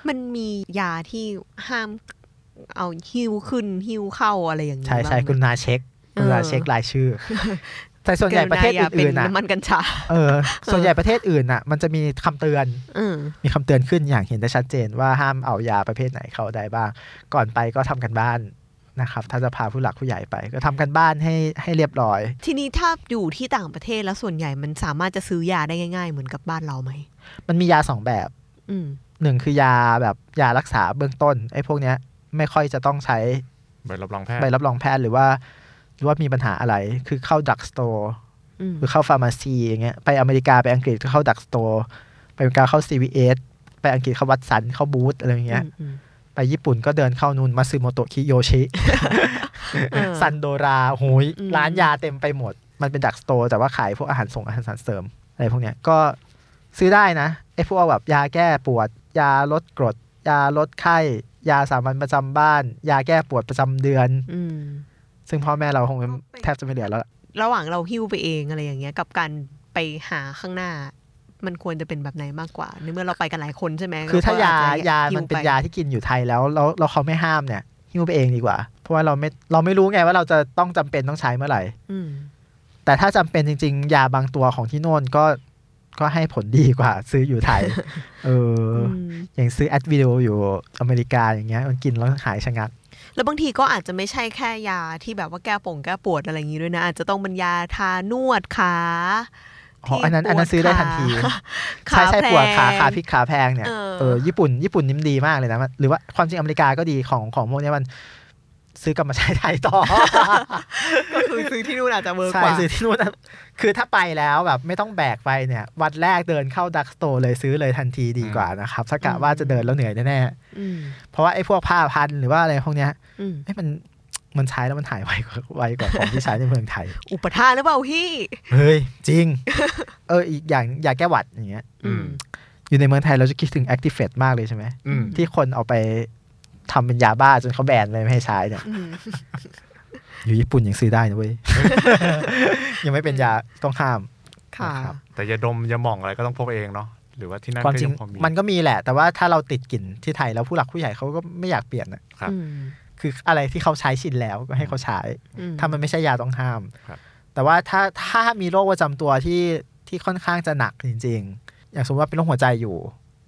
Speaker 3: มันมียาที่ห้ามเอาหิ้วขึ้นหิ้วเข้าอะไรอย่างนี้
Speaker 4: ใช่ใช่
Speaker 3: บ้างไหม
Speaker 4: คุณนาเช็คคุณนา
Speaker 3: เออ
Speaker 4: เช็ครายชื่อ แต่ส่วนใหญ่ประเทศ
Speaker 3: กรุณาย่า
Speaker 4: อื่นๆ
Speaker 3: เป็
Speaker 4: น่ะ
Speaker 3: น้ำมันกัญชา
Speaker 4: เออ ส่วนใหญ่ประเทศอื่นน่ะ มันจะมีคำเตือน
Speaker 3: เออ
Speaker 4: มีคำเตือนขึ้นอย่างเห็นได้ชัดเจนว่าห้ามเอายาประเภทไหนเข้าได้บ้าง ก่อนไปก็ทำกันบ้านนะครับ ถ้าจะพาผู้หลักผู้ใหญ่ไป ก็ทำกันบ้านให้ให้เรียบร้อย
Speaker 3: ทีนี้ถ้าอยู่ที่ต่างประเทศแล้วส่วนใหญ่มันสามารถจะซื้อยาได้ง่าย ๆ เหมือนกับบ้านเราไหม
Speaker 4: มันมียาสองแบบ
Speaker 3: อืม
Speaker 4: หนึ่งคือยาแบบยารักษาเบื้องต้นไอ้พวกเนี้ย ไม่ค่อยจะต้องใช้
Speaker 2: ใบรับรองแพทย์
Speaker 4: ใบรับรองแพทย์หรือว่าหรือ ว่ามีปัญหาอะไร คือเข้าดักสโตร์
Speaker 3: อืม
Speaker 4: หรือเข้า pharmacy อย่างเงี้ยไปอเมริกาไปอังกฤษก็เข้า drugstore ไปอเมริกาเข้า CVS ไปอังกฤษเข้าวัตสันเข้า Boots อะไรอย่างเงี้ย
Speaker 3: อืม
Speaker 4: ไปญี่ปุ่นก็เดินเข้านู่นมัตสึโมโตะคิโยชิ
Speaker 3: เออ
Speaker 4: ซันดรักโหย
Speaker 3: อืม
Speaker 4: ร้านยาเต็มไปหมด มันเป็น drugstore แต่ว่าขายพวกอาหารเสริมอาหารสารเสริม อะไรพวกเนี้ยก็ซื้อได้นะไอ้พวกแบบยาแก้ปวด ยาลดกรด ยาลดไข้ ยาสามัญประจำบ้าน ยาแก้ปวดประจำเดือน
Speaker 3: อืม
Speaker 4: ซึ่งพ่อแม่เราคงแทบจะไม่เหลือแล้วล่ะ
Speaker 3: ระหว่างเราหิ้วไปเองอะไรอย่างเงี้ย กับการไปหาข้างหน้า มันควรจะเป็นแบบไหนมากกว่าในเมื่อเราไปกันหลายคนใช่ไหม
Speaker 4: คือถ้ายา
Speaker 3: เรก็อจจะ
Speaker 4: ยา
Speaker 3: หิ้ว
Speaker 4: มันเป็น
Speaker 3: ไยา
Speaker 4: ที่กินอยู่ไทยแล้วแล้วแล้วเขาไม่ห้ามเนี่ยหิ้วไปเองดีกว่า เพราะว่าเราไม่เราไม่รู้ไงว่าเราจะต้องจำเป็นต้องใช้เมื่อไหร่
Speaker 3: อืม
Speaker 4: แต่ถ้าจำเป็นจริง ๆ ยาบางตัวของที่โน่นก็ก็ให้ผลดีกว่า ซื้ออยู่ไทย เอออ
Speaker 3: อืม
Speaker 4: อย่างซื้อแอดวิดอยู่อเมริกาอย่างเงี้ย มันกินแล้วหายชะงัก
Speaker 3: แล้วบางทีก็อาจจะไม่ใช่แค่ยาที่แบบว่าแก้ปงแก้ปวดอะไรอย่างงี้ด้วยนะ อาจจะต้องเป็นยาทานวดขา
Speaker 4: อ๋ออันนั้นอันนั้น
Speaker 3: ปว
Speaker 4: ซื้อได้ทันที
Speaker 3: ขา
Speaker 4: ใช่ใช่ปวดขา
Speaker 3: แพลง
Speaker 4: ขาพลิกขาแพลงเนี่ย
Speaker 3: เออ
Speaker 4: เออญี่ปุ่นญี่ปุ่นนิ่มดีมากเลยนะมันหรือว่าความจริงอเมริกาก็ดีของของพวกเนี้ยมัน ซื้อกลับมาใช้ไทยต่อ
Speaker 3: ก็คือซื้อที่นู่นอาจจะ work
Speaker 4: ใช่
Speaker 3: กว่า
Speaker 4: ซื้อที่นู่นนะคือถ้าไปแล้วแบบไม่ต้องแบกไปเนี่ย วันแรกเดินเข้า drugstore เลยซื้อเลยทันทีดีกว่านะครับถ้ากะว่าจะเดินแล้วเหนื่อยแน่
Speaker 3: อืม
Speaker 4: ๆเพราะว่าไอ้พวกผ้าพันหรือว่าอะไรพวกเนี้ย
Speaker 3: อืม
Speaker 4: เอ้ยมันมันใช้แล้วมันหายไวกว่าไวกว่าของที่ใช้ในเมืองไทย
Speaker 3: อุปทานหรือเปล่าพี่
Speaker 4: เฮ้ยจริง เอออีกอย่างยาแก้หวัดอย่างเงี้ย
Speaker 3: อืม
Speaker 4: อยู่ในเมืองไทยเราจะคิดถึง Activate มากเลยใช่ไหม
Speaker 2: อืม
Speaker 4: ที่คนเอาไป ทำเป็นยาบ้าจนเขาแบนเลยไม่ให้ใช้เนี่ย
Speaker 3: อืม
Speaker 4: อยู่ญี่ปุ่นยังซื้อได้นะเว้ยยังไม่เป็นยาต้องห้าม
Speaker 3: ค่ะ
Speaker 4: นะครับ
Speaker 2: แต่ยาดมยาหม่องอะไรก็ต้องพกเองเนาะหรือว่าที่นั่น
Speaker 4: ความ
Speaker 2: ก็
Speaker 4: จริ
Speaker 2: ยังงพอมี
Speaker 4: มันก็มีแหละ แต่ว่าถ้าเราติดกลิ่นที่ไทยแล้วผู้หลักผู้ใหญ่เขาก็ไม่อยากเปลี่ยนน่ะ
Speaker 2: ครับ
Speaker 3: อืม
Speaker 4: คืออะไรที่เขาใช้ชินแล้วก็ให้เขาใช้
Speaker 3: อืม
Speaker 4: ถ้ามันไม่ใช่ยาต้องห้าม
Speaker 2: ครับ
Speaker 4: แต่ว่าถ้าถ้ามีโรคประจำตัวที่ที่ค่อนข้างจะหนักจริง ๆ อย่างสมมติว่าเป็นโรคหัวใจอยู่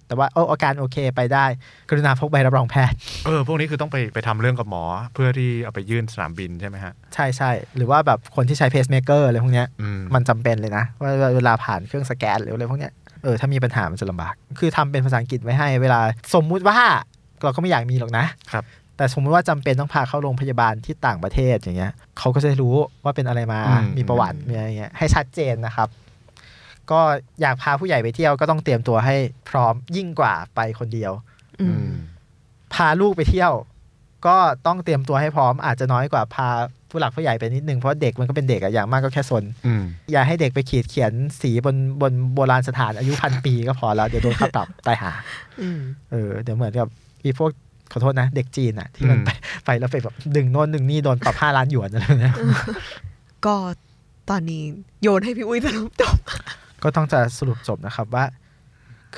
Speaker 4: แต่ว่าเอออาการโอเคไปได้ กรุณาพกใบรับรองแพทย์
Speaker 2: เออ พวกนี้คือต้องไปไปทำเรื่องกับหมอ เพื่อที่เอาไปยื่นสนามบินใช่ไหมฮะ
Speaker 4: ใช่ใช่ หรือว่าแบบคนที่ใช้เพสเมเกอร์อะไรพวกเนี้ย
Speaker 2: อืม
Speaker 4: มันจำเป็นเลยนะ ว่าเวลาผ่านเครื่องสแกนหรืออะไรพวกเนี้ย เออ ถ้ามีปัญหามันจะลำบาก คือทำเป็นภาษาอังกฤษไว้ให้ เวลาสมมุติว่าเราก็ไม่อยากมีหรอกนะ
Speaker 2: ครับ
Speaker 4: แต่สมมติว่าจำเป็นต้องพาเข้าโรงพยาบาลที่ต่างประเทศอย่างเงี้ย เขาก็จะรู้ว่าเป็นอะไรมา
Speaker 2: อืม
Speaker 4: มีประวัติมีอะไรเงี้ย ให้ชัดเจนนะครับ ก็อยากพาผู้ใหญ่ไปเที่ยวก็ต้องเตรียมตัวให้พร้อมยิ่งกว่าไปคนเดียว
Speaker 3: อื
Speaker 2: อื
Speaker 3: ม
Speaker 2: ม
Speaker 4: พาลูกไปเที่ยว ก็ต้องเตรียมตัวให้พร้อม อาจจะน้อยกว่าพาผู้หลักผู้ใหญ่ไปนิดนึงเพราะเด็กมันก็เป็นเด็กอะอย่างมากก็แค่สน
Speaker 2: อืม
Speaker 4: อย่าให้เด็กไปขีดเขียนสีบนบนโบราณสถานอายุพันปีก็พอแล้ว เดี๋ยวโดนค่าปรับตายหา
Speaker 3: อืม
Speaker 4: เออเดี๋ยวเหมือนกับอีพวกขอโทษนะ เด็กจีนอะที่มัน
Speaker 2: อืม
Speaker 4: ไปไปแล้วไปแบบดึงโน่นดึงนี่โดนปรับห้าล้านหยวนอะไรแบบเนี้ย
Speaker 3: ก็ตอนนี้โยนให้พี่อุ้ยสรุปจบ
Speaker 4: ก็ต้องจะสรุปจบนะครับว่า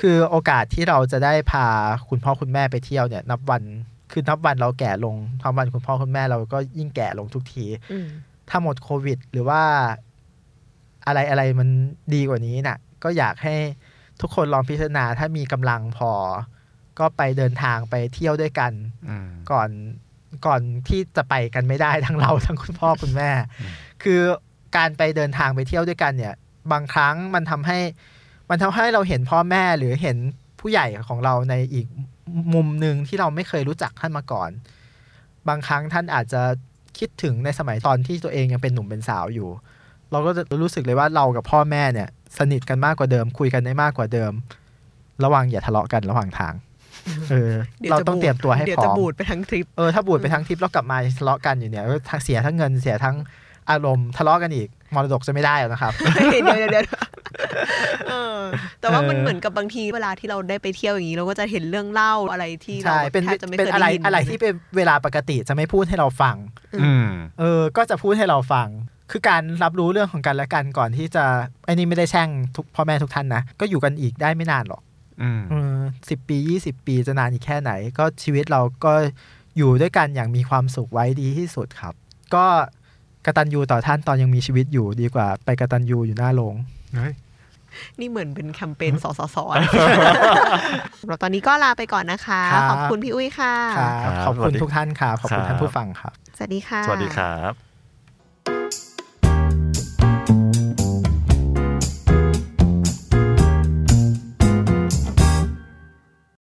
Speaker 4: คือโอกาสที่เราจะได้พาคุณพ่อคุณแม่ไปเที่ยวเนี่ยนับวันคือนับวันเราแก่ลงนับวันคุณพ่อคุณแม่เราก็ยิ่งแก่ลงทุกที
Speaker 3: อืม
Speaker 4: ถ้าหมดโควิด หรือว่าอะไรอะไรมันดีกว่านี้น่ะ ก็อยากให้ทุกคนลองพิจารณาถ้ามีกำลังพอ ก็ไปเดินทางไปเที่ยวด้วยกัน
Speaker 2: อืม
Speaker 4: ก่อนก่อนที่จะไปกันไม่ได้ทั้งเราทั้งคุณพ่อคุณแม่ คือการไปเดินทางไปเที่ยวด้วยกันเนี่ย บางครั้งมันทำให้ มันทำให้เราเห็นพ่อแม่หรือเห็นผู้ใหญ่ของเราในอีกมุมหนึ่งที่เราไม่เคยรู้จักท่านมาก่อน บางครั้งท่านอาจจะคิดถึงในสมัยตอนที่ตัวเองยังเป็นหนุ่มเป็นสาวอยู่ เราก็จะรู้สึกเลยว่าเรากับพ่อแม่เนี่ย สนิทกันมากกว่าเดิม คุยกันได้มากกว่าเดิม ระวังอย่าทะเลาะกันระหว่างทางเออ
Speaker 3: ดี๋ยว
Speaker 4: เรา
Speaker 3: จะ
Speaker 4: ต้องเตรียมตัวให้
Speaker 3: เดี๋ย
Speaker 4: พ
Speaker 3: ว
Speaker 4: ร้
Speaker 3: จะ
Speaker 4: อม
Speaker 3: บูดไปทั้งทริป
Speaker 4: เออถ้าบูดไปทั้งทริปแล้วกลับมาทะเลาะกันอยู่เนี่ยก็ทั้งเสียทั้งเงินเสียทั้งอารมณ์ทะเลาะกันอีก มรดกจะไม่ได้แล้วนะครับ
Speaker 3: เดี๋ยวเดี๋ยวเดี๋ยวเออแต่ว่ามัน
Speaker 4: เออ
Speaker 3: เหมือนกับบางทีเวลาที่เราได้ไปเที่ยวอย่างนี้เราก็จะเห็นเรื่องเล่าอะไรที่เรา
Speaker 4: ใช่
Speaker 3: แบบ
Speaker 4: เป็น
Speaker 3: แทบจะไม่
Speaker 4: เป็น
Speaker 3: เคย
Speaker 4: อะไร
Speaker 3: ได้ยิน
Speaker 4: อะไรที่เป็นเวลาปกติจะไม่พูดให้เราฟัง
Speaker 2: อืม
Speaker 4: เออ ก็จะพูดให้เราฟัง คือการรับรู้เรื่องของกันและกันก่อนที่จะไอ้นี่ไม่ได้แช่งทุกพ่อแม่ทุกท่านนะก็อยู่กันอีกได้ไม่นานหรอก
Speaker 2: อืม
Speaker 4: เออสิบปียี่สิบปีจะนานอีกแค่ไหน ก็ชีวิตเราก็อยู่ด้วยกันอย่างมีความสุขไว้ดีที่สุดครับ ก็ กตัญญูต่อท่านตอนยังมีชีวิตอยู่ดีกว่า ไปกตัญญูอยู่หน้าโรง
Speaker 2: เฮ้ย
Speaker 3: นี่เหมือนเป็นแคมเปญสสสเราตอนนี้ก็ลาไปก่อนนะคะ
Speaker 4: ครับ
Speaker 3: ขอบคุณพี่อุ้ยค่ะ
Speaker 4: ครับ
Speaker 2: ครับ
Speaker 4: ขอบ
Speaker 2: ส
Speaker 4: คุ
Speaker 2: วั
Speaker 4: ณ
Speaker 2: สดี
Speaker 4: ทุกท่านครับขอบคุณ
Speaker 2: ครับ
Speaker 4: ท่านผู้ฟังครับ
Speaker 3: สวัสดีค่ะ
Speaker 2: สวัสดีครับ